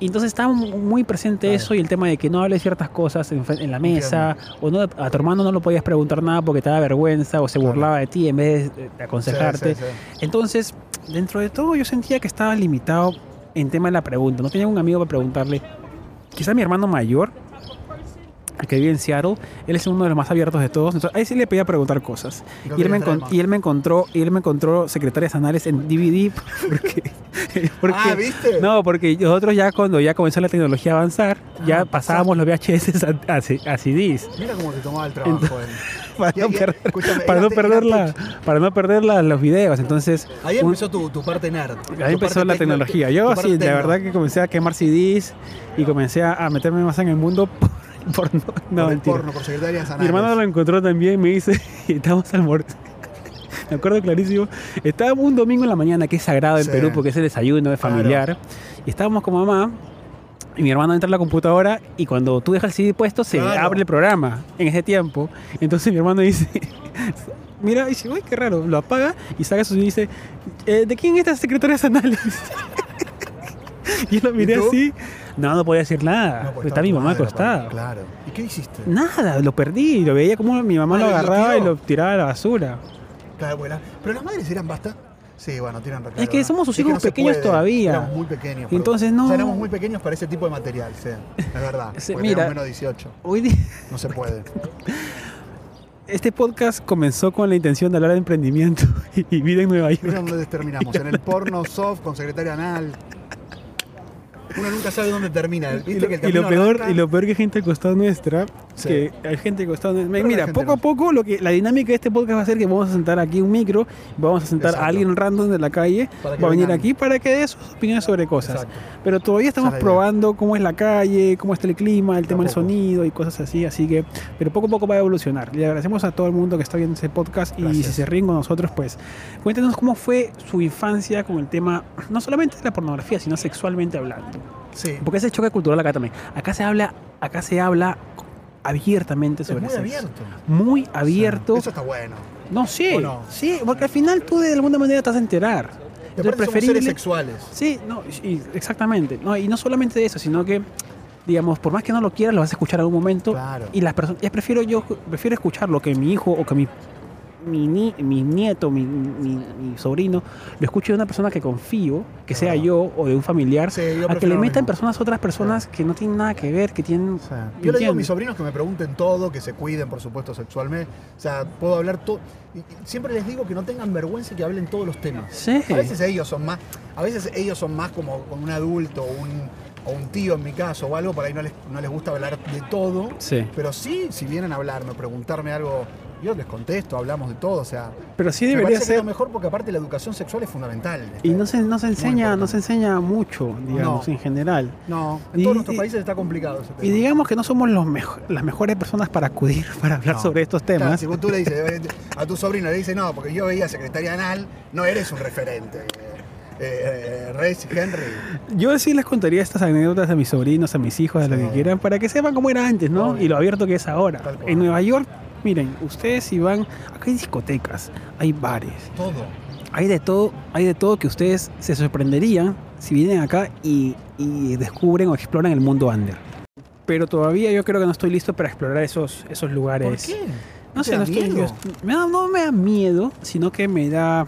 Y entonces estaba muy presente Claro. eso y el tema de que no hables ciertas cosas en, en la mesa, o no, a tu hermano no lo podías preguntar nada porque te da vergüenza, o se Claro. burlaba de ti en vez de, de aconsejarte. Sí, sí, sí. Entonces, dentro de todo, yo sentía que estaba limitado en tema de la pregunta. No tenía un amigo para preguntarle. Quizá mi hermano mayor, que vive en Seattle, él es uno de los más abiertos de todos. Entonces, ahí sí le pedía preguntar cosas. Y él, me y él me encontró, y él me encontró secretarias anales en DVD porque, porque Ah, ¿viste? no, porque nosotros ya cuando ya comenzó la tecnología a avanzar, ya Ah, pasábamos los VHS a, a, a CDs Mira cómo te tomaba el trabajo. él. para no, perder, para no perder la, para no perder la- los videos. Entonces, Ahí un- empezó tu, tu parte nerd. Ahí empezó la tecnología. Yo así, de verdad que comencé a quemar CDs y comencé a, a meterme más en el mundo por, por no, mentira. porno, por secretarias Mi hermano lo encontró también, me dice, y estábamos almorzando. Me acuerdo clarísimo. Estábamos un domingo en la mañana, que es sagrado en Sí. Perú porque es el desayuno, es Claro. familiar. Y estábamos con mamá. Y mi hermano entra a la computadora y cuando tú dejas el CD puesto se Claro. abre el programa en ese tiempo. Entonces mi hermano dice, mira, dice, uy, qué raro, lo apaga y saca su y dice, "Eh, ¿de quién es esta secretaria anales? y yo lo miré así. No, no podía decir nada. No, pues Está mi mamá acostada. Claro. ¿Y qué hiciste? Nada, lo perdí. Lo veía como mi mamá Ah, lo ¿lo agarraba y lo tiraba a la basura. Claro, bueno, pero las madres eran basta. Sí, bueno, tiran claro, Es que somos sus Es que hijos no pequeños puede. todavía. Éramos muy pequeños. pero- Entonces, no- O sea, éramos muy pequeños para ese tipo de material, sí. Es verdad. Sí, mira. menos de 18. Hoy di- No se puede. este podcast comenzó con la intención de hablar de emprendimiento y, vida en Nueva Mira York. dónde terminamos. En el porno soft con secretaria anal. Uno nunca sabe dónde termina. ¿Viste Y lo, que el y lo camino peor, y lo peor que gente al costado nuestra, Sí. que hay gente. Pero la Mira, poco a no- poco lo que la dinámica de este podcast va a ser que vamos a sentar aquí un micro, vamos a sentar Exacto. a alguien random de la calle, Para que va a venir vengan. aquí para que dé sus opiniones sobre cosas. Exacto. Pero todavía estamos probando cómo es la calle, cómo está el clima, el tema del sonido y cosas así, así que, pero poco a poco va a evolucionar. Le agradecemos a todo el mundo que está viendo ese podcast y Gracias. si se ríen con nosotros, pues cuéntenos cómo fue su infancia con el tema, no solamente de la pornografía, sino sexualmente hablando. Sí. Porque ese choque cultural acá también. Acá se habla, acá se habla abiertamente Es sobre muy sexo. abierto. Muy abierto. Eso está bueno. No, sí, ¿O no? sí, porque al final tú de alguna manera te vas a enterar. Y somos seres sexuales. Sí, no, y- exactamente. No, y no solamente eso, sino que, digamos, por más que no lo quieras, lo vas a escuchar en algún momento. Claro. Y las personas, ya prefiero yo, prefiero escucharlo que mi hijo o que mi, mi, ni- mi nieto, mi, mi- mi sobrino, lo escuche de una persona que confío, que sea yo o de un familiar, Sí, a que le metan personas, otras personas que no tienen nada que ver, que tienen... O sea, ¿me yo le digo a mis sobrinos que me pregunten todo, que se cuiden, por supuesto, sexualmente. O sea, puedo hablar todo. Siempre les digo que no tengan vergüenza y que hablen todos los temas. A veces ellos son más, a veces ellos son más como con un adulto o un, o un tío en mi caso o algo, por ahí no les, no les gusta hablar de todo. Sí. Pero sí, si vienen a hablarme o preguntarme algo, yo les contesto, hablamos de todo. O sea, Pero sí debería ser... lo mejor porque aparte la educación sexual es fundamental. Y no se, no se enseña, no se enseña mucho, digamos, No. en general. No, en Y- todos nuestros países está complicado ese tema. Y digamos que no somos los mejo- las mejores personas para acudir para hablar No. sobre estos Claro, temas. si vos tú le dices eh, a tu sobrino, le dices, no, porque yo veía secretaria anal, no eres un referente. Eh, eh, Rex Henry. Yo sí les contaría estas anécdotas a mis sobrinos, a mis hijos, a lo Sí. que quieran, para que sepan cómo era antes, ¿no? Obvio. Y lo abierto que es ahora. En Nueva York, miren, ustedes si van, acá hay discotecas, hay bares, Todo. hay de todo, hay de todo que ustedes se sorprenderían si vienen acá y, y descubren o exploran el mundo under. Pero todavía yo creo que no estoy listo para explorar esos, esos lugares. ¿Por qué? No ¿Te sé, no estoy. yo- me da- no me da miedo, sino que me da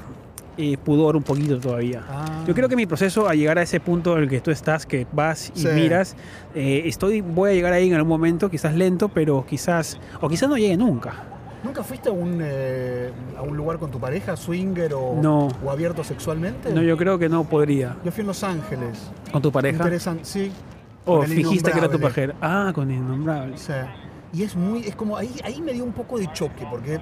eh, pudor un poquito todavía. Ah. Yo creo que mi proceso a llegar a ese punto en el que tú estás, que vas y Sí. miras, eh, estoy, voy a llegar ahí en algún momento, quizás lento, pero quizás, o quizás no llegue nunca. ¿Nunca fuiste a un, eh, a un lugar con tu pareja, swinger o, No. o abierto sexualmente? No, yo creo que no podría. Yo fui en Los Ángeles. ¿Con tu pareja? Interesante, sí. O el fijiste que era tu pajera. Ah, con el innombrable. Sí. Y es muy, es como, ahí, ahí me dio un poco de choque, porque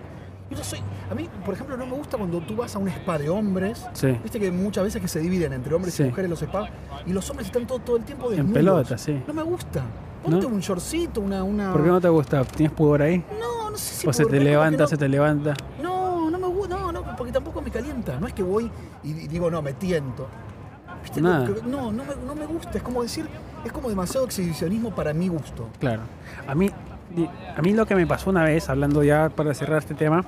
yo no soy, a mí, por ejemplo, no me gusta cuando tú vas a un spa de hombres, Sí. viste que muchas veces que se dividen entre hombres Sí. y mujeres los spas, y los hombres están todo, todo el tiempo En desnudos. pelota, sí. No me gusta. Ponte ¿No? un shortcito, una, una... ¿Por qué no te gusta? ¿Tienes pudor ahí? No, no sé si o se te levanta, no- se te levanta. No, no me gusta, no, no, porque tampoco me calienta. No es que voy y digo, no, me tiento. ¿Viste? Nada. Que- No, no me, no me gusta. Es como decir, es como demasiado exhibicionismo para mi gusto. Claro. A mí, a mí lo que me pasó una vez, hablando ya para cerrar este tema,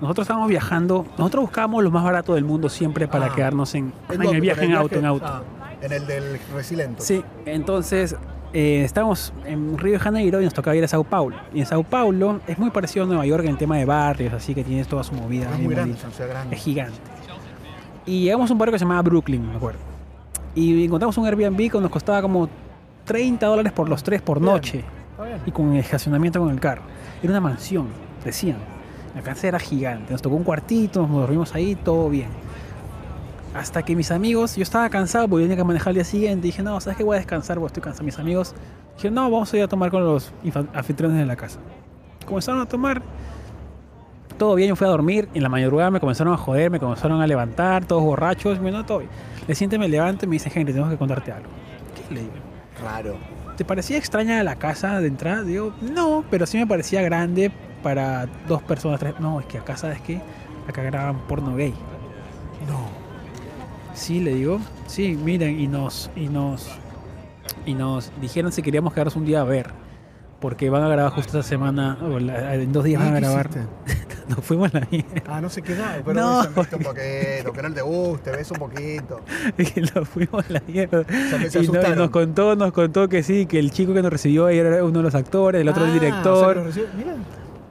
nosotros estábamos viajando, nosotros buscábamos lo más barato del mundo siempre para Ah. quedarnos en, el viaje ¿Con en auto, en auto. Ah, En el del Resilento. Sí, entonces eh, estábamos en Río de Janeiro y nos tocaba ir a Sao Paulo. Y en Sao Paulo es muy parecido a Nueva York en el tema de barrios, así que tienes toda su movida. Es muy grande, es grande. Gigante. Y llegamos a un barrio que se llamaba Brooklyn, me acuerdo. Y encontramos un Airbnb que nos costaba como 30 dólares por los tres por Bien. noche. Y con el estacionamiento con el carro. Era una mansión, decían. La casa era gigante. Nos tocó un cuartito, nos dormimos ahí, todo bien. Hasta que mis amigos, yo estaba cansado porque tenía que manejar el día siguiente. Dije, no, ¿sabes qué? Voy a descansar porque estoy cansado. Mis amigos dijeron, no, vamos a ir a tomar con los anfitriones de la casa. Comenzaron a tomar. Todo bien, yo fui a dormir. En la madrugada me comenzaron a joder, me comenzaron a levantar, todos borrachos. Bueno, todo. Le siente, me levanto y me dice, Henry, tengo que contarte algo. ¿Qué le digo? Raro. ¿Te parecía extraña la casa de entrada? Digo, no, pero sí me parecía grande para dos personas, tres. No, es que acá, ¿sabes qué? Acá graban porno gay. No. Sí, le digo. Sí, miren, y nos, y nos, y nos dijeron si queríamos quedarnos un día a ver. Porque van a grabar justo esta semana, o la- en dos días ¿Y van a grabar. Nos fuimos a la mierda. Ah, no se queda. Pero No. dicen, "Viste un poquito, que no te guste, ves un poquito. Y nos fuimos a la mierda. sea, se Y, no- nos contó, nos contó que sí, que el chico que nos recibió ahí era uno de los actores, el otro el Ah, o sea, director. los recibe- Mirá.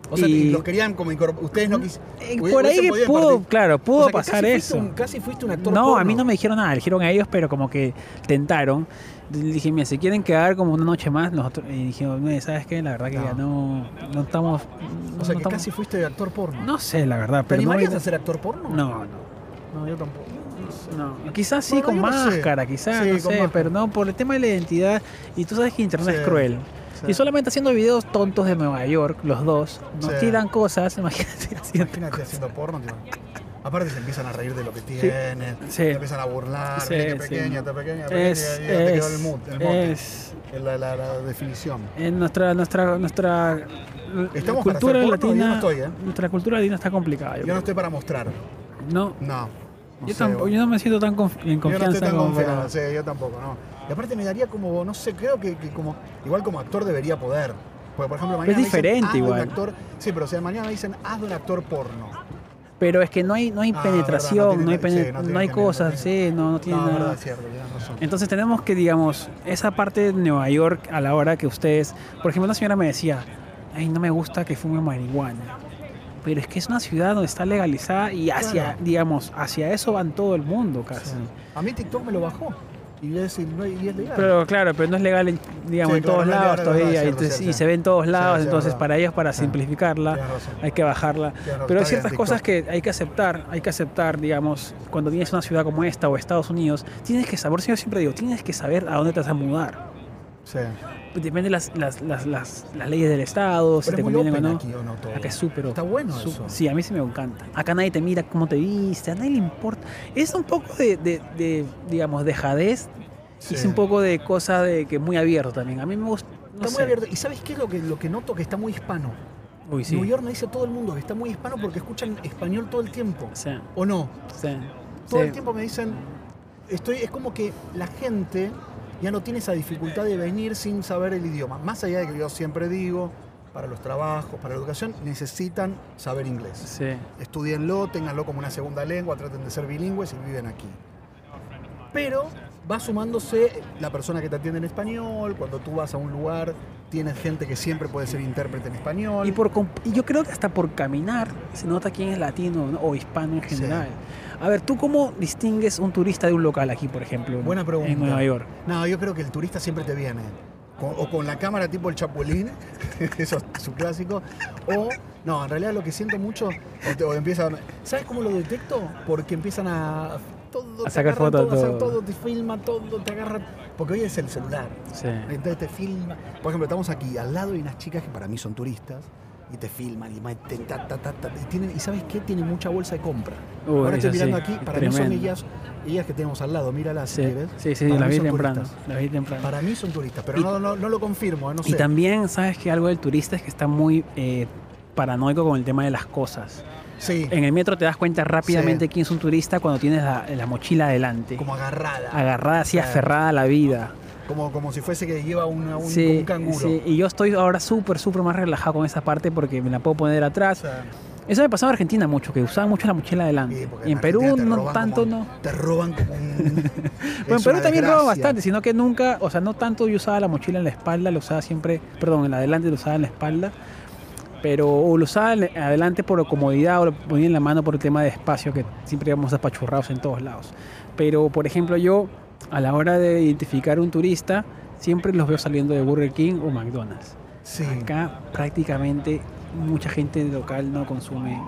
O sea, Y- los querían como incorporar. Ustedes no quisieron. Eh, por ahí que pudo, claro, pudo pasar eso. casi fuiste un actor No, a mí no me dijeron nada, dijeron a ellos, pero como que tentaron. Dije, mira, si quieren quedar como una noche más, nosotros. Y dijimos, "Mire, ¿sabes qué? La verdad que No. ya no, no estamos. O no sea, que estamos- casi fuiste actor porno. No sé, la verdad, ¿Te pero no. a ser actor porno? No, no. No, yo tampoco. No sé. No, quizás sí Bueno, con sé. máscara, quizás, Sí, no sé, máscara. pero no, por el tema de la identidad. Y tú sabes que Internet Sí, es cruel. sí. Y solamente haciendo videos tontos de Nueva York, los dos, nos tiran cosas, imagínate haciendo Imagínate haciendo porno. tío. Aparte se empiezan a reír de lo que tienes, Sí. se empiezan a burlar, Sí, qué sí. pequeña, qué pequeña, pequeña, Es, y ya te quedó el mood, el mote, es, la, la- la definición. en nuestra, nuestra, nuestra Estamos para cultura hacer porno, yo latina, no estoy, ¿eh? nuestra cultura latina está complicada. Yo, Yo no estoy para mostrar, no, no. no yo, sé, tampoco, vos. yo no me siento tan conf- en Yo no confianza estoy tan confiado, sí, yo tampoco, no. Y aparte me daría como, no sé, creo que, que como, igual como actor debería poder. Porque, por ejemplo, mañana es dicen, diferente "Haz de un igual". actor, sí, pero o sea, mañana me dicen, haz de un actor porno. Pero es que no hay, no hay Ah, penetración, verdad, no no, hay, pene- sí, no hay cosas, sí, no, no tiene nada. verdad, cierto. Entonces tenemos que, digamos, esa parte de Nueva York a la hora que ustedes, por ejemplo, una señora me decía, ay, no me gusta que fume marihuana. Pero es que es una ciudad donde está legalizada y hacia, Claro. digamos, hacia eso van todo el mundo casi. Sí. A mí TikTok me lo bajó. Y es, no- y es legal. Pero claro, pero no es legal, en, digamos, Sí, en claro, todos no lados legal, todavía. entonces, y sí, se ve en todos lados, entonces para ellos, para simplificarla, razón. hay que bajarla. Pero hay ciertas cosas que hay que aceptar, hay que aceptar, digamos, cuando tienes una ciudad como esta o Estados Unidos, tienes que saber, yo siempre digo, tienes que saber a dónde te vas a mudar. Sí. Depende de las, las, las, las, leyes del Estado, si Pero te es muy conviene o no. aquí, ¿o no? Acá es súper Está bueno eso. Sí, a mí sí me encanta. Acá nadie te mira cómo te viste, a nadie le importa. Es un poco de, de, de, digamos, dejadez. Sí. Es un poco de cosa de que muy abierto también. A mí me gusta. no Está sé. muy abierto. ¿Y sabes qué es lo que, lo que noto? Que está muy hispano. Uy, sí. New York me dice todo el mundo que está muy hispano porque escuchan español todo el tiempo. Sí, ¿O no? sí. Todo el tiempo me dicen, estoy, es como que la gente ya no tiene esa dificultad de venir sin saber el idioma. Más allá de que yo siempre digo, para los trabajos, para la educación, necesitan saber inglés. Sí. Estudienlo, ténganlo como una segunda lengua, traten de ser bilingües y viven aquí. Pero va sumándose la persona que te atiende en español, cuando tú vas a un lugar, tienes gente que siempre puede ser intérprete en español. Y, por, y yo creo que hasta por caminar se nota quién es latino ¿no? o hispano en Sí. general. A ver, ¿tú cómo distingues un turista de un local aquí, por ejemplo? en- Buena pregunta. En Nueva York. No, yo creo que el turista siempre te viene. Con- o con la cámara tipo el Chapulín, eso es su clásico. O, no, en realidad lo que siento mucho, o, te- o empiezan. ¿Sabes cómo lo detecto? Porque empiezan a. Todo, A te sacar agarran fotos, todo, todo. todo, te filma todo, te agarran. Porque hoy es el celular. Sí. Entonces te filma. Por ejemplo, estamos aquí, al lado hay unas chicas que para mí son turistas. Y te filman y meten ta, ta, y, tienen, y ¿sabes qué? Tienen mucha bolsa de compra. Uy, Ahora estoy mirando sí, aquí, para mí son ellas, ellas que tenemos al lado, míralas si Sí, quieres. sí, sí, Para la vi temprano. La vi temprano. Para mí son turistas, pero Y- no, no, no lo confirmo, no sé. Y también, ¿sabes que Algo del turista es que está muy eh, paranoico con el tema de las cosas. Sí, En el metro te das cuenta rápidamente quién es un turista cuando tienes la, la mochila adelante. como agarrada. Agarrada así, Sí. aferrada a la vida. Como, como si fuese que lleva una- un, Sí, un canguro. sí, y yo estoy ahora súper, súper más relajado con esa parte porque me la puedo poner atrás. Eso me pasaba en Argentina mucho, que usaban mucho la mochila adelante. Sí, y en Perú Argentina te no roban tanto, como- no. Te roban como un. Bueno, es en Perú también roba desgracia. bastante, sino que nunca, o sea, no tanto yo usaba la mochila en la espalda, lo usaba siempre, perdón, en la adelante lo usaba en la espalda, pero o lo usaba en- adelante por comodidad o lo ponía en la mano por el tema de espacio, que siempre íbamos apachurrados en todos lados. Pero, por ejemplo, yo, a la hora de identificar un turista, siempre los veo saliendo de Burger King o McDonald's. Sí. Acá prácticamente mucha gente local no consume.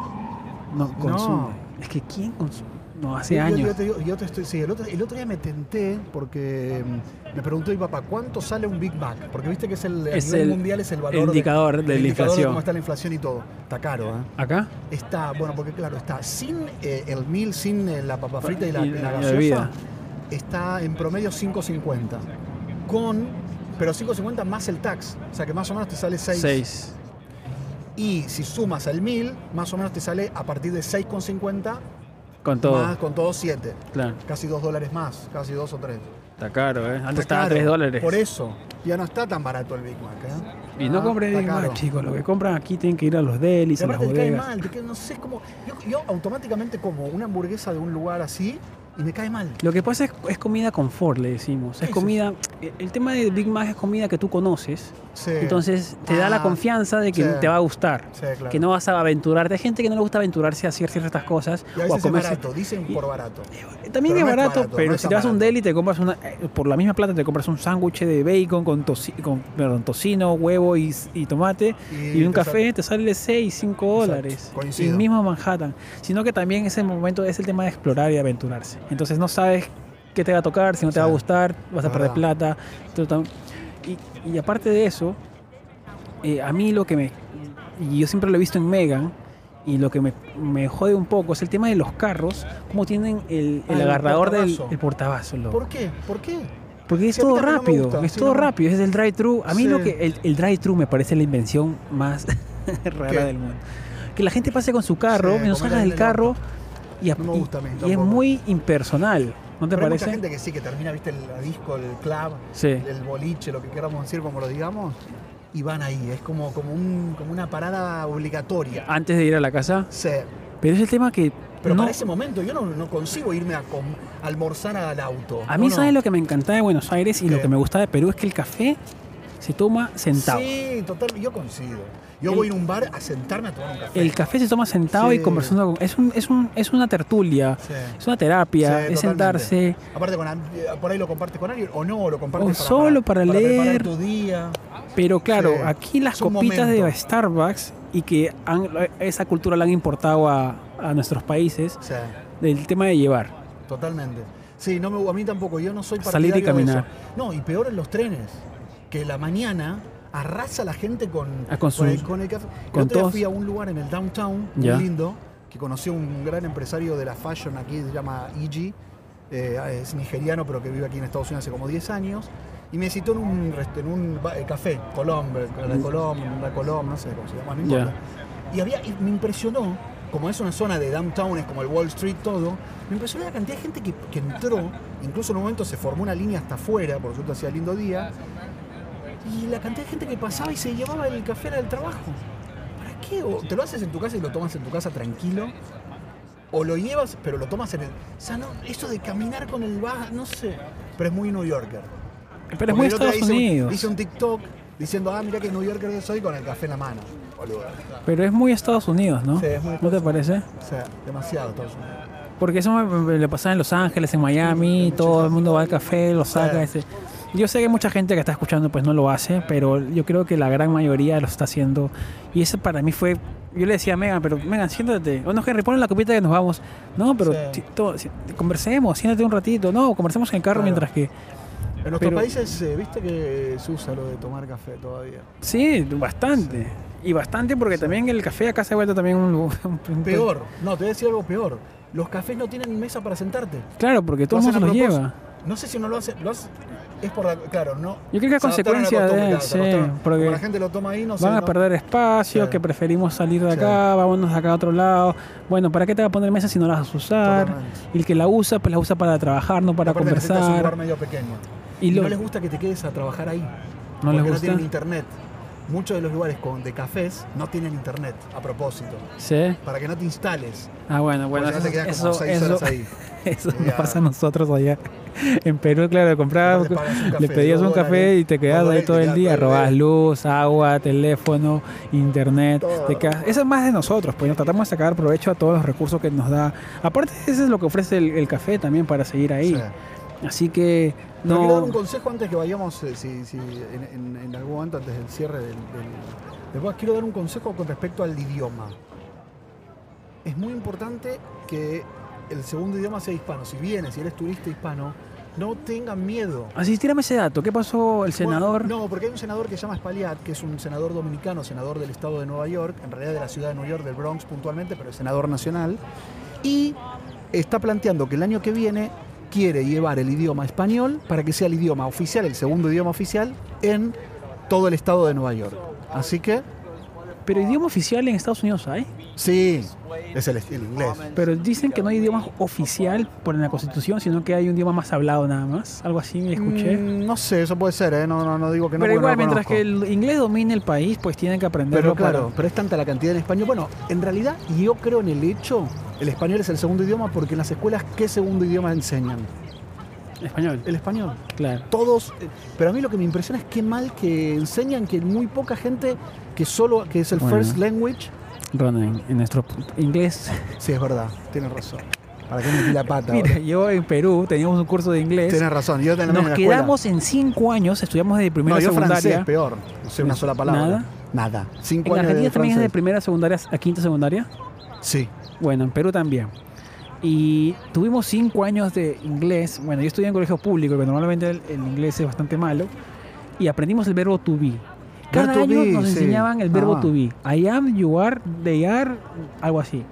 No consume. Es que ¿quién consume? No, hace Yo- años. Yo, te digo- yo te estoy, sí, el otro, el otro día me tenté porque mm, me preguntó mi papá, ¿cuánto sale un Big Mac? Porque viste que es el, Es el mundial es el valor de- indicador de la indicador inflación. cómo está la inflación y todo. Está caro, ¿eh? ¿Acá? Está, bueno, porque claro, está sin eh, el mil, sin eh, la papa frita y la, Y la la gaseosa, bebida. está en promedio 5.50. Con, pero 5.50 más el tax. O sea que más o menos te sale 6. 6. Y si sumas el 1000, más o menos te sale a partir de 6,50 Con todo. más con todo 7. Claro. Casi 2 dólares más, casi 2 o 3. Está caro, ¿eh? Antes estaba a 3 dólares. Por eso, ya no está tan barato el Big Mac. ¿eh? Y no Ah, compren está Big Mac, caro. chicos. Lo que compran aquí tienen que ir a los delis, Y a las aparte te cae bodegas. mal, te cae- no sé, es como. Yo, yo automáticamente como una hamburguesa de un lugar así y me cae mal. Lo que pasa es, es comida confort, le decimos. ¿Qué Es es comida. El tema de Big Mac es comida que tú conoces. Sí. Entonces te da Ah, la confianza de que sí. te va a gustar. Sí, claro. Que no vas a aventurarte. Hay gente que no le gusta aventurarse a hacer ciertas cosas. y a o a veces es comerse. barato, dicen y- por barato. También Pero es no es barato, barato, pero no si te vas a un barato. deli te compras una, eh, por la misma plata te compras un sándwich de bacon con, toci- con perdón, tocino, huevo y, y tomate y, un te café sale- te sale 6, 5 dólares. coincido. Y mismo Manhattan. Sino que también ese momento es el tema de explorar y aventurarse. Entonces no sabes qué te va a tocar, si no te va a gustar, vas a perder plata. Y, y aparte de eso, eh, a mí lo que me... Y yo siempre lo he visto en Megan. Y lo que me, me jode un poco es el tema de los carros, cómo tienen el, el Ah, el agarrador del el portavazo. loco. ¿Por qué? ¿Por qué? Porque es todo rápido, gusta, es todo no rápido, es el drive-thru. A mí Sí. lo que el, el drive-thru me parece la invención más rara ¿Qué? del mundo. Que la gente pase con su carro, Sí, y nos comer salga del el carro y, No me gusta a mí y es muy impersonal, ¿no te Pero hay mucha parece? gente que sí, que termina, viste, el disco, el club, Sí. el boliche, lo que queramos decir, como lo digamos, y van ahí. Es como, como, un, como una parada obligatoria. Antes de ir a la casa. Sí. Pero es el tema que Pero no- para ese momento yo no, no consigo irme a, com- a almorzar al auto. a mí No, sabes lo que me encantaba de Buenos Aires y lo que me gustaba de Perú es que el café se toma sentado. Sí, total, yo coincido. Yo El- voy a un bar a sentarme a tomar un café. El café se toma sentado y Sí. conversando. con- Es, un, es, un, es una tertulia, Sí. es una terapia, Sí, es totalmente. sentarse. Aparte, con, eh, por ahí lo compartes con alguien o no, lo compartes O para, solo para preparar leer. tu día. Pero claro, aquí las copitas de momento. Starbucks y que han- esa cultura la han importado a, a nuestros países, del tema de llevar. totalmente. Sí, no me, a mí tampoco, yo no soy Salir y partidario de caminar. eso. No, y peor en los trenes, que la mañana arrasa la gente con, Ah, con con el, con el café. con el otro día todos. fui a un lugar en el downtown, muy lindo, que conocí a un gran empresario de la fashion aquí, se llama EG, eh, es nigeriano, pero que vive aquí en Estados Unidos hace como 10 años. Y me citó en un, en un eh, café, Colombe, la Colombe, la Colombe, no sé cómo se llama, no importa. Y, había, y me impresionó, como es una zona de downtown, es como el Wall Street todo, me impresionó la cantidad de gente que, que entró, incluso en un momento se formó una línea hasta afuera, por suerte hacía lindo día, y la cantidad de gente que pasaba y se llevaba el café del trabajo. ¿Para qué? O te lo haces en tu casa y lo tomas en tu casa tranquilo, o lo llevas, pero lo tomas en el... O sea, no, eso de caminar con el bar, no sé, pero es muy New Yorker. Pero es muy Estados hice un- Unidos. Hice un TikTok diciendo, ah, mira que New Yorker soy con el café en la mano. Boludo. Pero es muy Estados Unidos, ¿no? Sí, es muy ¿No te parece? O sea, demasiado Estados Unidos. Porque eso me, me- le pasaba en Los Ángeles, en Miami, todo el mundo va al café, lo saca. ese- Yo sé que mucha gente que está escuchando pues no lo hace, pero yo creo que la gran mayoría lo está haciendo. Y eso para mí fue... Yo le decía a Megan, pero Megan, siéntate. O no, Henry, la copita que nos vamos. No, pero Sí. conversemos, siéntate un ratito. No, conversemos en el carro Claro. mientras que... En Pero- países, eh, viste que se usa lo de tomar café todavía. Sí, bastante. Y bastante porque también el café acá se ha vuelto también un... Peor, no, te voy a decir algo peor. Los cafés no tienen mesa para sentarte. Claro, porque todo el mundo los lleva. No sé si no lo lo hace- es por la, claro, no. Yo creo que es consecuencia de, sí, porque la gente lo toma ahí, no sé. van a no- perder espacio, que preferimos salir de acá, vámonos acá a otro lado. Bueno, ¿para qué te va a poner mesa si no la vas a usar? Totalmente. Y el que la usa, pues la usa para trabajar, no para un lugar conversar. medio pequeño. Y Y lo- no les gusta que te quedes a trabajar ahí. ¿No les no gusta? tienen internet. Muchos de los lugares con, de cafés no tienen internet, a propósito, Sí. para que no te instales. Ah, bueno, bueno, si no te eso, quedas como eso, seis eso, horas ahí. eso nos pasa a nosotros allá. En Perú, claro, comprabas, un le pedías un café y te quedabas ahí todo el día, robabas luz, agua, teléfono, internet. Todo. te quedas- Eso es más de nosotros, pues nos tratamos de sacar provecho a todos los recursos que nos da. Aparte, eso es lo que ofrece el, el café también para seguir ahí. Sí. Así que Pero quiero dar no. un consejo antes que vayamos, eh, si, si en, en- en algún momento antes del cierre del, del- quiero dar un consejo con respecto al idioma. Es muy importante que el segundo idioma sea hispano. Si vienes, si eres turista hispano, no tengan miedo. Así, tírame ese dato. ¿Qué pasó el senador? Bueno, no, porque hay un senador que se llama Spaliat, que es un senador dominicano, senador del estado de Nueva York, en realidad de la ciudad de Nueva York, del Bronx puntualmente, pero es senador nacional, y está planteando que el año que viene quiere llevar el idioma español para que sea el idioma oficial, el segundo idioma oficial, en todo el estado de Nueva York. Así que, Pero idioma oficial en Estados Unidos hay. sí, es el, el inglés. Pero dicen que no hay idioma oficial por la Constitución, sino que hay un idioma más hablado nada más. Algo así me escuché. Mm, no sé, eso puede ser, ¿eh? no, no, no digo que no. pero no igual, lo mientras que el inglés domine el país, pues tienen que aprenderlo. Pero claro, para- pero es tanta la cantidad en español. Bueno, en realidad yo creo en el hecho, el español es el segundo idioma porque en las escuelas, ¿qué segundo idioma enseñan? Español, El español. claro. Todos, eh, pero a mí lo que me impresiona es qué mal que enseñan que muy poca gente que solo, que es el Bueno. first language. Ronan, en nuestro inglés. Sí, es verdad, tienes razón. ¿Para qué metí la pata? Mira, ahora? yo en Perú teníamos un curso de inglés. Tienes razón, yo también en Nos quedamos en cinco años, estudiamos de primera No, yo secundaria. francés, peor. No sé una sola palabra. ¿Nada? Nada. Cinco ¿En años Argentina de también es de primera secundaria a quinta secundaria? Sí. Bueno, en Perú también. Y tuvimos cinco años de inglés. Bueno, yo estudié en colegio público, que normalmente el, el inglés es bastante malo. Y aprendimos el verbo to be. Cada to año be, nos sí. enseñaban el verbo Ah. to be. I am, you are, they are, algo así.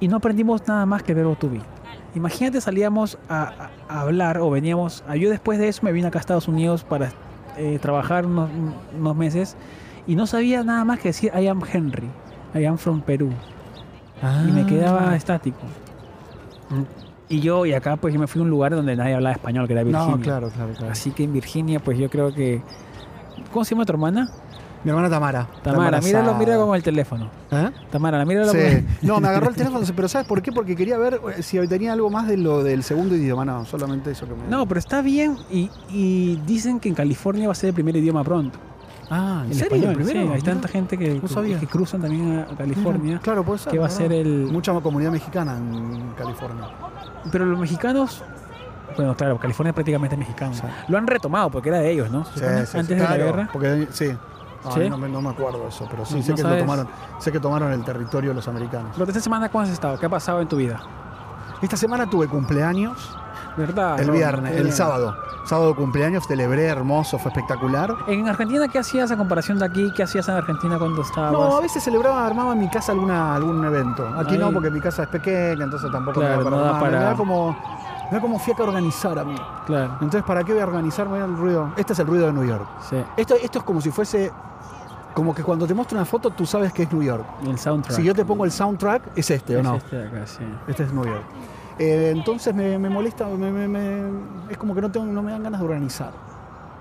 Y no aprendimos nada más que el verbo to be. Imagínate salíamos a, a- hablar o veníamos... a- Yo después de eso me vine acá a Estados Unidos para eh, trabajar unos, unos meses y no sabía nada más que decir I am Henry. I am from Perú y me quedaba estático. Y yo, y acá pues yo me fui a un lugar donde nadie hablaba español, que era Virginia. No, claro, claro, claro. Así que en Virginia, pues yo creo que... ¿Cómo se llama tu hermana? Mi hermana Tamara. Tamara, míralo, embarazada. míralo con el teléfono. ¿Eh? Tamara, míralo Sí. con No, me agarró el teléfono, pero ¿sabes por qué? Porque quería ver eh, si tenía algo más de lo del segundo idioma. No, solamente eso que me. No, pero está bien y, y dicen que en California va a ser el primer idioma pronto. Ah, ¿en el serio? español, ¿El primero? sí, hay tanta gente que, No sabía. que cruzan también a California. Mira, Claro, puede ser. que va a ser el- Mucha comunidad mexicana en California. Pero los mexicanos... Bueno, claro, California es prácticamente mexicano. Sí. Lo han retomado porque era de ellos, ¿no? Sí, Antes de claro, la guerra. Porque, sí. No, me, no me acuerdo de eso, pero sí, No, sé, no que lo tomaron, sé que tomaron el territorio los americanos. Pero esta semana, ¿cómo has estado? ¿Qué ha pasado en tu vida? Esta semana tuve cumpleaños, ¿Verdad? el viernes, el sábado. Sábado cumpleaños, celebré, hermoso, fue espectacular. En Argentina, ¿qué hacías a comparación de aquí? ¿Qué hacías en Argentina cuando estabas? No, a veces celebraba, armaba en mi casa alguna, algún evento. Aquí Ahí. no, porque mi casa es pequeña, entonces tampoco Claro, me da para no da armar. para- Me da como, da como fiaca organizar a mí. Claro, Entonces, ¿para qué voy a organizarme el ruido? Este es el ruido de New York. sí. Esto, esto es como si fuese, como que cuando te muestro una foto tú sabes que es New York. El soundtrack. Si yo te pongo el soundtrack, es este o Es no. este de acá, sí. Este es New York. Eh, entonces me, me molesta, me- me- me- es como que no, tengo, no me dan ganas de organizar.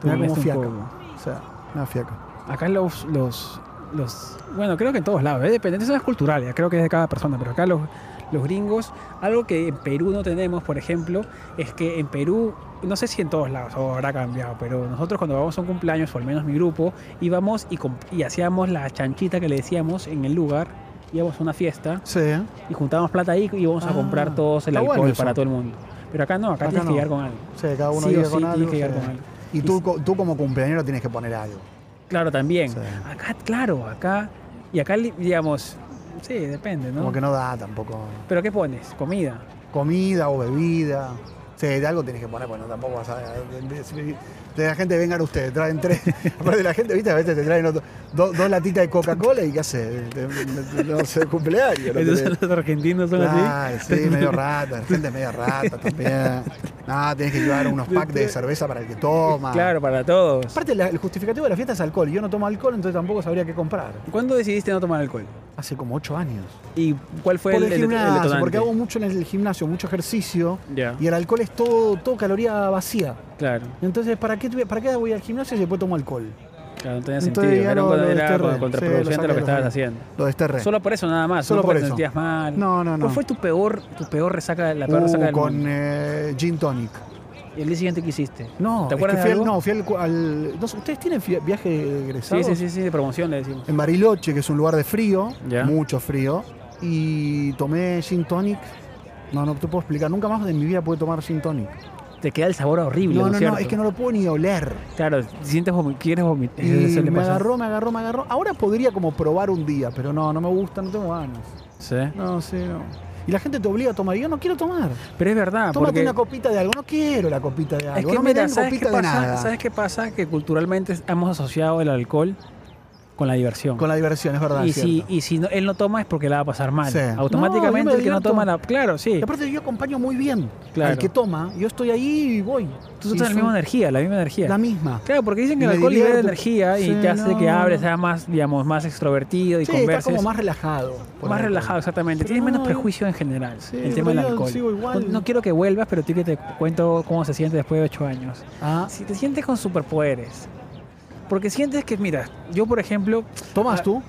Te Me da como fiaca. O sea, me da fiaca. Acá los, los, los... Bueno, creo que en todos lados, ¿eh? depende, eso es cultural, ya creo que es de cada persona, pero acá los, los gringos, algo que en Perú no tenemos, por ejemplo, es que en Perú, no sé si en todos lados o habrá cambiado, pero nosotros cuando vamos a un cumpleaños, o al menos mi grupo, íbamos y, y hacíamos la chanchita que le decíamos en el lugar, íbamos a una fiesta Sí, y juntábamos plata ahí y íbamos a Ah, comprar todos el alcohol bueno para todo el mundo. Pero acá no, acá, Acá tienes no. que llegar con algo. Sí, cada uno Sí sí con algo. que con algo. Y tú, co- tú como cumpleañero tienes que poner algo. Claro, también. Acá, claro, acá. Y acá, digamos, sí, depende, ¿no? Como que no da tampoco. ¿Pero qué pones? Comida. Comida o bebida. Sí, de algo tienes que poner, bueno, tampoco vas a. De, la gente vengan ustedes, traen tres. Aparte de la gente, viste, a veces te traen otro- do- dos latitas de Coca-Cola y ¿qué hace? Te- te- No sé, cumpleaños. no Entonces tenés- los argentinos son Claro, así. sí, medio rata, la gente es medio rata también. No, tienes que llevar unos packs de cerveza para el que toma. Claro, para todos. Aparte, la- el justificativo de la fiesta es alcohol. Yo no tomo alcohol, entonces tampoco sabría qué comprar. ¿Cuándo decidiste no tomar alcohol? Hace como ocho años. ¿Y cuál fue Por el, el, el- el gimnasio, porque hago mucho en el gimnasio, mucho ejercicio. Y el alcohol es todo, todo caloría vacía. claro. Entonces, ¿para qué, ¿para qué voy al gimnasio si después tomo alcohol? Claro, no tenía Entonces sentido. Era, lo- era como Sí, contraproducente lo lo que estabas haciendo. Lo desterré. Solo por eso nada más, Solo no porque por te eso. sentías mal. No, no, no. ¿Cuál fue tu peor, tu peor resaca, la peor Uh, resaca del con mundo? eh, Gin Tonic. ¿Y el día siguiente qué hiciste? No, ¿Te es acuerdas que de fui al, algo? no, fui al, al- no ¿Ustedes tienen viaje Sí, egresado? sí, sí, sí, de promoción le decimos. En Bariloche, que es un lugar de frío, Ya. mucho frío, y tomé Gin Tonic. No, no te puedo explicar. Nunca más en mi vida pude tomar Gin Tonic. Te queda el sabor horrible, No, ¿no, no, es no, es que no lo puedo ni oler. Claro, sientes vomi- quieres vomitar. Y me pasa. agarró, me agarró, me agarró. Ahora podría como probar un día, pero no, no me gusta, no tengo ganas. Sí. No, sí, no. Y la gente te obliga a tomar. Y yo no quiero tomar. Pero es verdad, Tómate porque una copita de algo. No quiero la copita de algo. es que no me den ¿sabes qué, copita de pasa? nada. ¿sabes qué pasa? Que culturalmente hemos asociado el alcohol con la diversión. Con la diversión, es verdad. y es si, y si no- él no toma es porque la va a pasar mal. Sí. Automáticamente No, el que no toma la... Claro, sí. Y aparte yo acompaño muy bien Claro. al que toma. Yo estoy ahí y voy. Tú tienes la misma energía, la misma energía. La misma. Claro, porque dicen que el alcohol libera energía y Sí, te hace no, que hables, seas más, digamos, más extrovertido y Sí, está converses. como más relajado. Más relajado, exactamente. Pero Tienes menos no, prejuicio en general. Sí, el tema del alcohol. igual. No, no quiero que vuelvas, pero tú que te cuento cómo se siente después de ocho años. Ah, Si te sientes con superpoderes. Porque sientes que, mira, yo por ejemplo, ¿Tomas Ah, tú?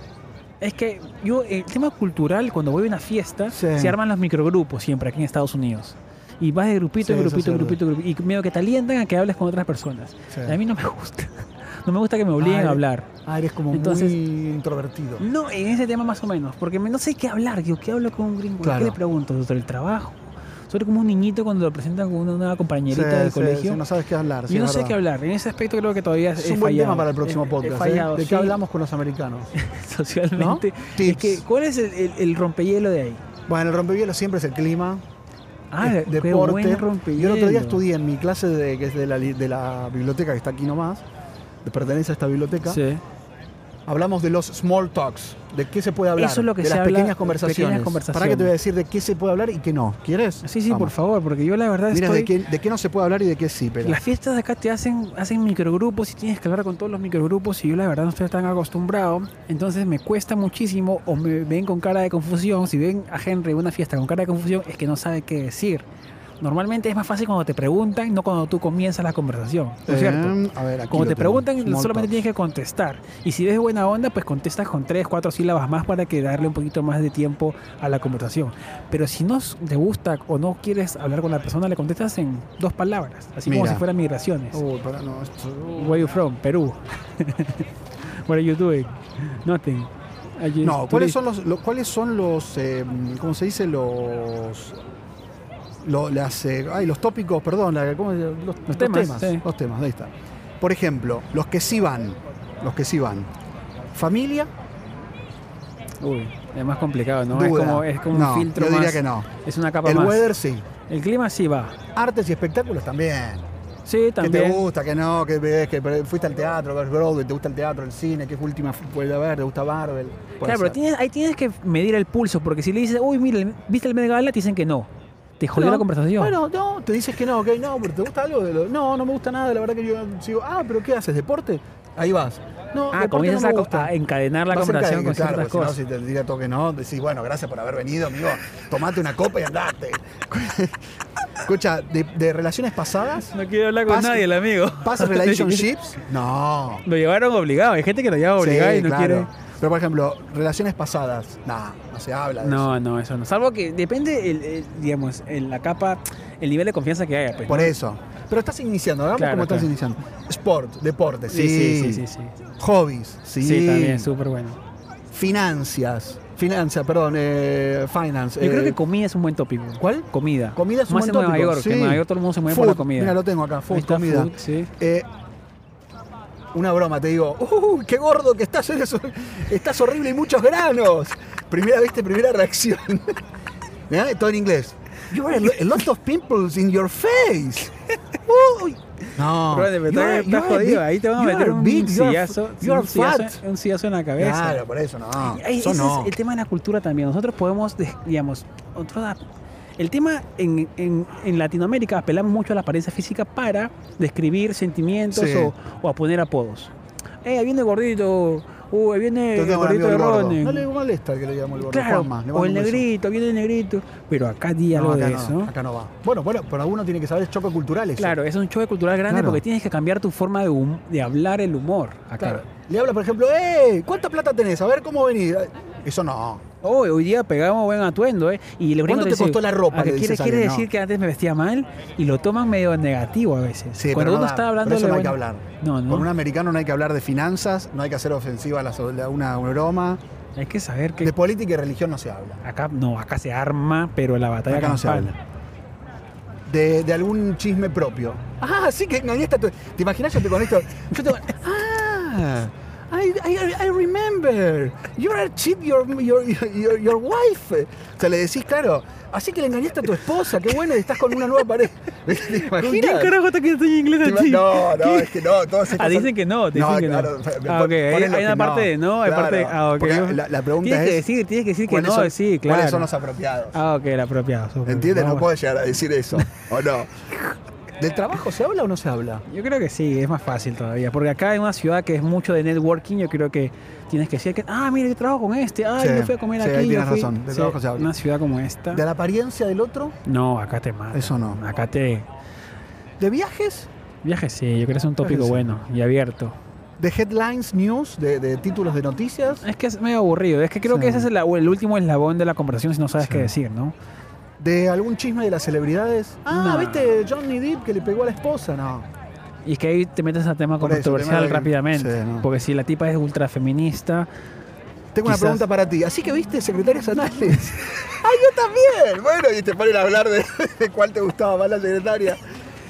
es que yo, el tema cultural, cuando voy a una fiesta, Sí. se arman los microgrupos siempre aquí en Estados Unidos. Y vas de grupito Sí, grupito, grupito, grupito, y medio que te alientan a que hables con otras personas. Sí. A mí no me gusta. No me gusta que me obliguen Ah, a hablar. Ah, eres como Entonces- muy introvertido. No, en ese tema más o menos, porque no sé qué hablar. Yo, ¿qué hablo con un gringo? Claro. ¿Qué le pregunto? ¿Sobre el trabajo? Sobre como un niñito cuando lo presentan con una nueva compañerita Sí, del sí, colegio. sí, no sabes qué hablar. Yo no es sé qué hablar. En ese aspecto creo que todavía Es he un buen fallado. tema para el próximo podcast. He ¿eh? ¿De qué hablamos con los americanos? socialmente. ¿No? Es que, ¿Cuál es el, el, el rompehielo de ahí? Bueno, el rompehielos siempre es el clima. Ah, es qué deporte. Yo el otro rompehielo. día estudié en mi clase de, que es de la, de la biblioteca que está aquí nomás, de pertenece a esta biblioteca. Sí. Hablamos de los small talks, de qué se puede hablar, Eso es lo que de se las habla, pequeñas conversaciones. pequeñas conversaciones. Para que te voy a decir de qué se puede hablar y qué no. ¿Quieres? Sí, sí, Vamos. por favor, porque yo la verdad estoy... de, qué, de qué no se puede hablar y de qué sí, pero. Las fiestas de acá te hacen, hacen microgrupos y tienes que hablar con todos los microgrupos y yo la verdad no estoy tan acostumbrado. Entonces me cuesta muchísimo o me ven con cara de confusión. Si ven a Henry en una fiesta con cara de confusión es que no sabe qué decir. Normalmente es más fácil cuando te preguntan, no cuando tú comienzas la conversación. ¿No es cierto? Eh, a ver, aquí Cuando te preguntan, solamente tienes que contestar. Y si ves buena onda, pues contestas con tres, cuatro sílabas más para que darle un poquito más de tiempo a la conversación. Pero si no te gusta o no quieres hablar con la persona, le contestas en dos palabras, así como si fueran migraciones. No, esto- Where you from? Perú. What are you doing? Nothing. No, ¿cuáles son los, lo- cuáles son los, eh, cómo se dice, los, lo- las, eh, ay, los tópicos, perdón, la- ¿cómo los, los temas, sí. los temas, ahí está. Por ejemplo, los que sí van, los que sí van, familia, Uy, es más complicado, ¿no? Es como, es como No, un filtro yo diría más. que no. Es una capa El más. weather sí, El clima sí va. artes y espectáculos también. Sí, ¿Qué también. te gusta? ¿Qué no? ¿Qué ves? ¿Que fuiste al teatro? ves Broadway? ¿Te gusta el teatro, el cine? ¿Qué última puede haber? ¿Te gusta Marvel? Claro, pero tienes, ahí tienes que medir el pulso, porque si le dices, uy, mira, ¿viste el Met Gala? Te dicen que no. Te jodió No, la conversación. Bueno, no, te dices que no, ok, no, pero ¿te gusta algo? de lo- No, no me gusta nada, la verdad que yo sigo, ah, pero ¿qué haces? ¿Deporte? Ahí vas. No, ah, comienzas no a, me co- gusta. a encadenar la Vas conversación con encadenar, ciertas claro, cosas. Si no, si te diga todo que no, decís, bueno, gracias por haber venido, amigo. Tomate una copa y andate. Escucha, de, de relaciones pasadas, No quiero hablar con Past- nadie, el amigo. past relationships, no. Lo llevaron obligado. Hay gente que lo lleva obligado Sí, y no claro. quiere. Pero por ejemplo, relaciones pasadas, no, no se habla de eso. No, no, eso no. Salvo que depende, el, el, digamos, en la capa, el nivel de confianza que haya. Pues, Por ¿no? eso. Pero estás iniciando, hagamos Claro, como estás iniciando. Sport, deporte, Sí, sí. sí, sí, sí. Sí, Hobbies, sí. Sí, también, súper bueno. Finanzas. Financia, perdón, eh, finance. Yo eh, creo que comida es un buen tópico. ¿Cuál? Comida. Comida es un Más buen en Nueva York, que en Nueva York todo el mundo se mueve por la comida. Mira, lo tengo acá, food, comida. food, sí. Eh, una broma, te digo, ¡uh, qué gordo que estás! Eres, estás horrible y muchos granos. Primera, viste, primera reacción. Mirá, Todo en inglés. You have a lo- a lot of pimples in your face. Uy. No. Pero You are- estás are jodido. big- Ahí te van a meter are un big, are- sillazo, are un, sillazo, un sillazo en la cabeza. Claro, por eso no. Eso ese no. es el tema de la cultura también. Nosotros podemos, de- digamos, otro- el tema en, en- en Latinoamérica apelamos mucho a la apariencia física para describir sentimientos Sí. o, o a poner apodos. Eh, viene gordito, uh, ahí viene el gordito de. Ronen. No le molesta que le digamos el gordo. Claro, Juanma, le o el negrito, viene el negrito. Pero acá di No, algo acá de no, eso. acá no va. Bueno, bueno, pero uno tiene que saber el choque cultural. eso. Claro, es un choque cultural grande Claro. porque tienes que cambiar tu forma de, hum- de hablar el humor acá. Claro. Le habla, por ejemplo, ¡eh! ¿Cuánta plata tenés? A ver cómo venís. Eso no. Oh, hoy día pegamos buen atuendo, ¿eh? Y los ¿Cuánto te dicen, costó la ropa? "Ah, que Le quiere, quiere decir no. que antes me vestía mal y lo toman medio negativo a veces. Sí, Cuando pero uno no está hablando eso no hay que buen- hablar. No, no. Con un americano no hay que hablar de finanzas, no hay que hacer ofensiva a, la, so- a una broma. Hay que saber que De política y religión no se habla. acá no, acá se arma, pero la batalla Acá no se habla. De, de algún chisme propio. Ah, sí que engañaste a tu... ¿Te imaginas yo te con esto? Yo te... Ah, I, I, I remember. You are cheat your, your, your, your wife. O sea, le decís, claro, así que le engañaste a tu esposa, qué bueno, estás con una nueva pareja. ¿Te ¿Con quién carajo está que estoy inglés ima- así? No, no, es que no, estas Ah, dicen que no, dicen que no. claro, me Ah, ok, hay, hay que una no. parte de no, hay Claro, parte ah, ok. La, la pregunta tienes es. que decir, tienes que decir que ¿cuáles no, son- sí, claro. ¿Cuáles son los apropiados? Ah, ok, el apropiado. súper. ¿Entiendes? No puedes llegar a decir eso, ¿o no? ¿Del trabajo se habla o no se habla? Yo creo que sí, es más fácil todavía. Porque acá hay una ciudad que es mucho de networking. Yo creo que tienes que decir que, ah, mira, yo trabajo con este. Ah, Sí, yo fui a comer sí, aquí. yo tienes fui". razón, de Sí, trabajo se habla. Una ciudad como esta. ¿De la apariencia del otro? No, acá te mata. Eso no. Acá te. ¿De viajes? Viajes sí, yo creo que es un tópico bueno y abierto. ¿De headlines, news? ¿De, de títulos de noticias? Es que es medio aburrido. Es que creo que ese es el, el último eslabón de la conversación si no sabes qué decir, ¿no? ¿De algún chisme de las celebridades? Ah, No. ¿viste Johnny Depp que le pegó a la esposa? No. Y es que ahí te metes a tema Por controversial rápidamente. sí, no. Porque si la tipa es ultra feminista, Tengo una pregunta para ti. ¿Así que viste secretarias anales? ¡Ah, yo también! Bueno, y te ponen a hablar de, de cuál te gustaba más la secretaria.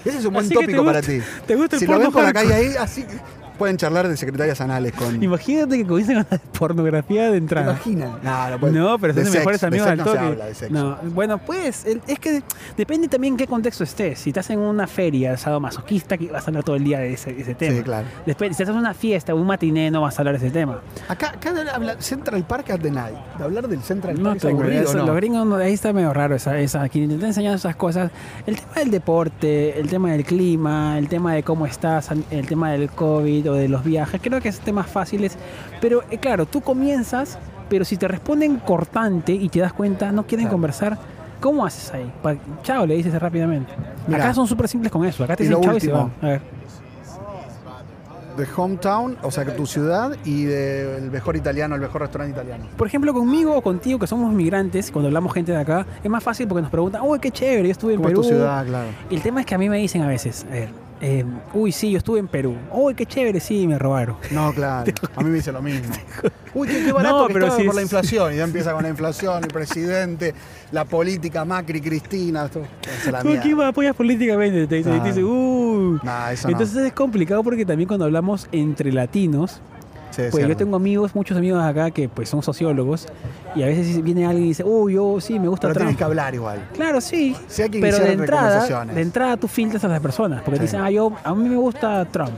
Ese es un buen Así tópico para ti. ¿te gusta el Si lo porno por la calle ahí, así pueden charlar de secretarias anales con... imagínate que comiencen con la pornografía de ¿Te entrada. imaginas? No, no, puede- No, pero de son sex, mejores de amigos al no se habla de sexo. No, bueno, pues es que depende también en qué contexto estés. Si estás en una feria sadomasoquista, que vas a hablar todo el día de ese, ese tema. Sí, claro. Después, si estás en una fiesta un matiné, no vas a hablar de ese tema. Acá, acá de habla- Central Park at the night. De hablar del Central Park Eso, ¿no? Los gringos, ahí está medio raro esa, esa. Quien intenta enseñar esas cosas. El tema del deporte, el tema del clima, el tema de cómo estás, el tema del COVID o de los viajes, creo que es temas fáciles. Pero eh, claro, tú comienzas, pero si te responden cortante y te das cuenta, no quieren Claro. conversar. ¿Cómo haces ahí? Pa- chao, le dices rápidamente. Mirá. Acá son súper simples con eso. Acá te dicen chao y se último. van. A ver. De hometown, o sea, que tu ciudad y del mejor italiano, el mejor restaurante italiano. Por ejemplo, conmigo o contigo, que somos migrantes, cuando hablamos gente de acá, es más fácil porque nos preguntan, uy, qué chévere, yo estuve en ¿Cómo es Perú. tu ciudad? Claro. Y el tema es que a mí me dicen a veces, a ver, eh, uy, sí, yo estuve en Perú. Uy, qué chévere, sí, me robaron. No, claro. A mí me dice lo mismo. Uy, qué, qué barato No, que pero estaba si por la inflación. Y ya empieza con la inflación, el presidente, la política, Macri, Cristina. Es la ¿Tú me apoyas políticamente? Te uy. Nah, eso no. Entonces es complicado porque también cuando hablamos entre latinos, Sí, es pues yo tengo amigos, muchos amigos acá que pues son sociólogos, y a veces viene alguien y dice, uy, yo sí, me gusta Pero tienes Trump. que hablar igual. Claro, sí. Sí hay que pero de entrada, de entrada tú filtras a las personas, porque te Sí. dicen, ah, yo, a mí me gusta Trump.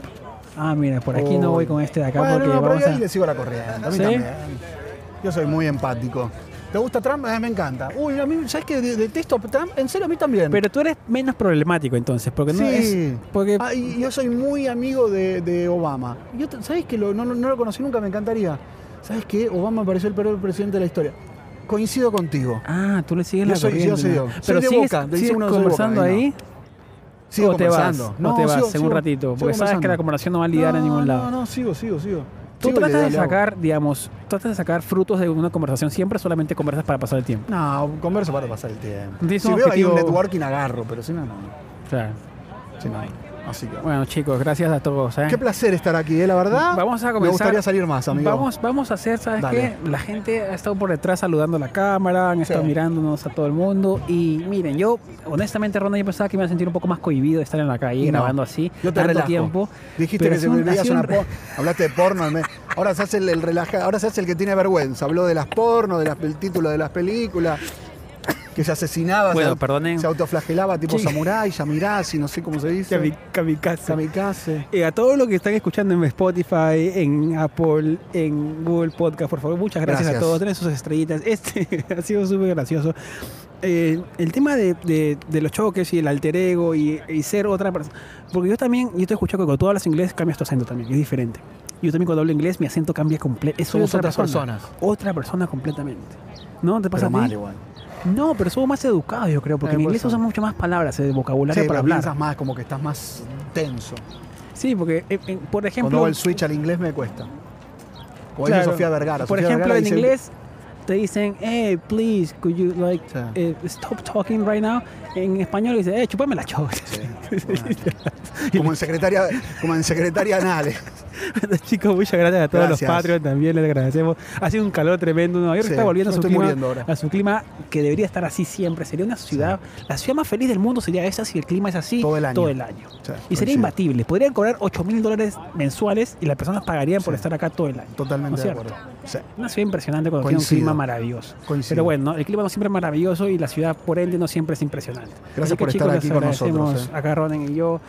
Ah, mira, por aquí no Uy. voy con este de acá Bueno, porque no, pero vamos yo ahí a... le sigo la corriente. A mí también. Yo soy muy empático. ¿Te gusta Trump? Eh, me encanta. Uy, a mí, ¿sabes qué? De- Detesto a Trump. En serio, a mí también. Pero tú eres menos problemático entonces, porque no es... Porque Ah, y yo soy muy amigo de, de Obama. Yo, ¿Sabes que no, no- no lo conocí nunca? Me encantaría. ¿Sabes qué? Obama me pareció el peor presidente de la historia. Coincido contigo. Ah, tú le sigues Yo la soy- yo soy ¿no? yo. Soy Pero de sigues, Boca, sigues uno que soy de Boca, conversando ahí no. Sigo o te vas, conversando. o te vas sigo- en un ratito, porque sabes que la conversación no va a ligar a ningún lado. No, no, sigo, sigo, sigo. Tú tratas de sacar, digamos, tratas de sacar frutos de una conversación, siempre solamente conversas para pasar el tiempo. No, converso para pasar el tiempo. Si veo ahí un objetivo- networking, agarro, pero si no, no. Claro. Si no. Así que. Bueno, chicos, gracias a todos. ¿eh? Qué placer estar aquí, ¿eh? la verdad. Vamos a Me comenzar. gustaría salir más, amigo. Vamos, vamos a hacer, ¿sabes Dale. qué? La gente ha estado por detrás saludando a la cámara, han estado mirándonos a todo el mundo. Y miren, yo, honestamente, Ronald, yo pensaba que me iba a sentir un poco más cohibido de estar en la calle no. grabando así Yo te tanto relajo. tiempo. Dijiste que sido un- una Hablaste de porno. me- Ahora se hace el, el relaja... Ahora se hace el que tiene vergüenza. Habló de las porno, de las- título de las películas. Que se asesinaba, Bueno, se, perdonen. se autoflagelaba tipo Sí. samurái, yamirasi, no sé cómo se dice. Kami- Kamikaze. Kamikaze. Eh, a todos los que están escuchando en Spotify, en Apple, en Google Podcast, por favor, muchas gracias, Gracias. a todos. Tienen sus estrellitas. Este ha sido súper gracioso. Eh, el tema de, de- de los choques y el alter ego y, y ser otra persona. Porque yo también, yo te escucho que cuando tú hablas inglés cambias tu acento también, es diferente. yo también cuando hablo inglés mi acento cambia completo. Soy Somos otra otras persona. personas. Otra persona completamente. ¿No te pasa Pero a ti? mal igual. No, pero somos más educados, yo creo, porque Eh, en inglés usan mucho más palabras, de vocabulario Sí, para hablar. piensas más, como que estás más tenso. Sí, porque, eh, eh, por Cuando ejemplo. hago el switch al inglés me cuesta. O dice claro, Sofía Vergara. Por Sofía ejemplo, Vergara en dice- inglés te dicen, hey, please, could you like Sí. eh, stop talking right now? En español dice, eh, chupame la choca. Como en secretaria, como en secretaria Chicos, muchas gracias a todos Gracias. los Patreons, también les agradecemos. Ha sido un calor tremendo. Nueva York Sí, está volviendo a su, clima, ahora. a su clima que debería estar así siempre. Sería una ciudad, la ciudad más feliz del mundo sería esa si el clima es así Todo el año. Todo el año. Sí, Y sería imbatible. Podrían cobrar 8 mil dólares mensuales y las personas pagarían por estar acá todo el año. ¿No Totalmente es de acuerdo. Una ciudad impresionante cuando tiene un clima maravilloso. Coincido. Pero bueno, ¿no? el clima no siempre es maravilloso y la ciudad, por ende, no siempre es impresionante. Gracias que, por estar chicos, aquí les con nosotros, eh. Acá Ronen y yo,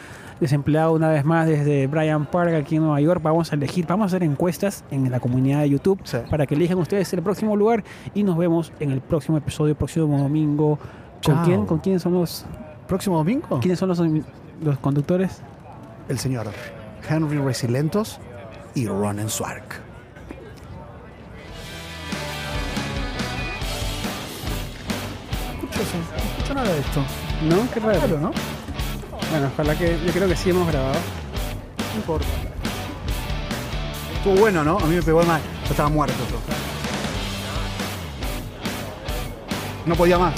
desempleado una vez más desde Bryant Park, aquí en Nueva York. Vamos a elegir, vamos a hacer encuestas en la comunidad de YouTube Sí. para que elijan ustedes el próximo lugar y nos vemos en el próximo episodio, próximo domingo. ¿Con Chao. quién? ¿Con quién son los, Próximo domingo, quiénes son los, los conductores? el señor Henry Resilentos y Ronen Swark. Escucho eso, no escucho nada de esto. ¿No? Qué raro. ¿no? Bueno, ojalá que yo creo que sí hemos grabado. No importa. Estuvo bueno, ¿no? A mí me pegó mal. Yo estaba muerto yo. No podía más.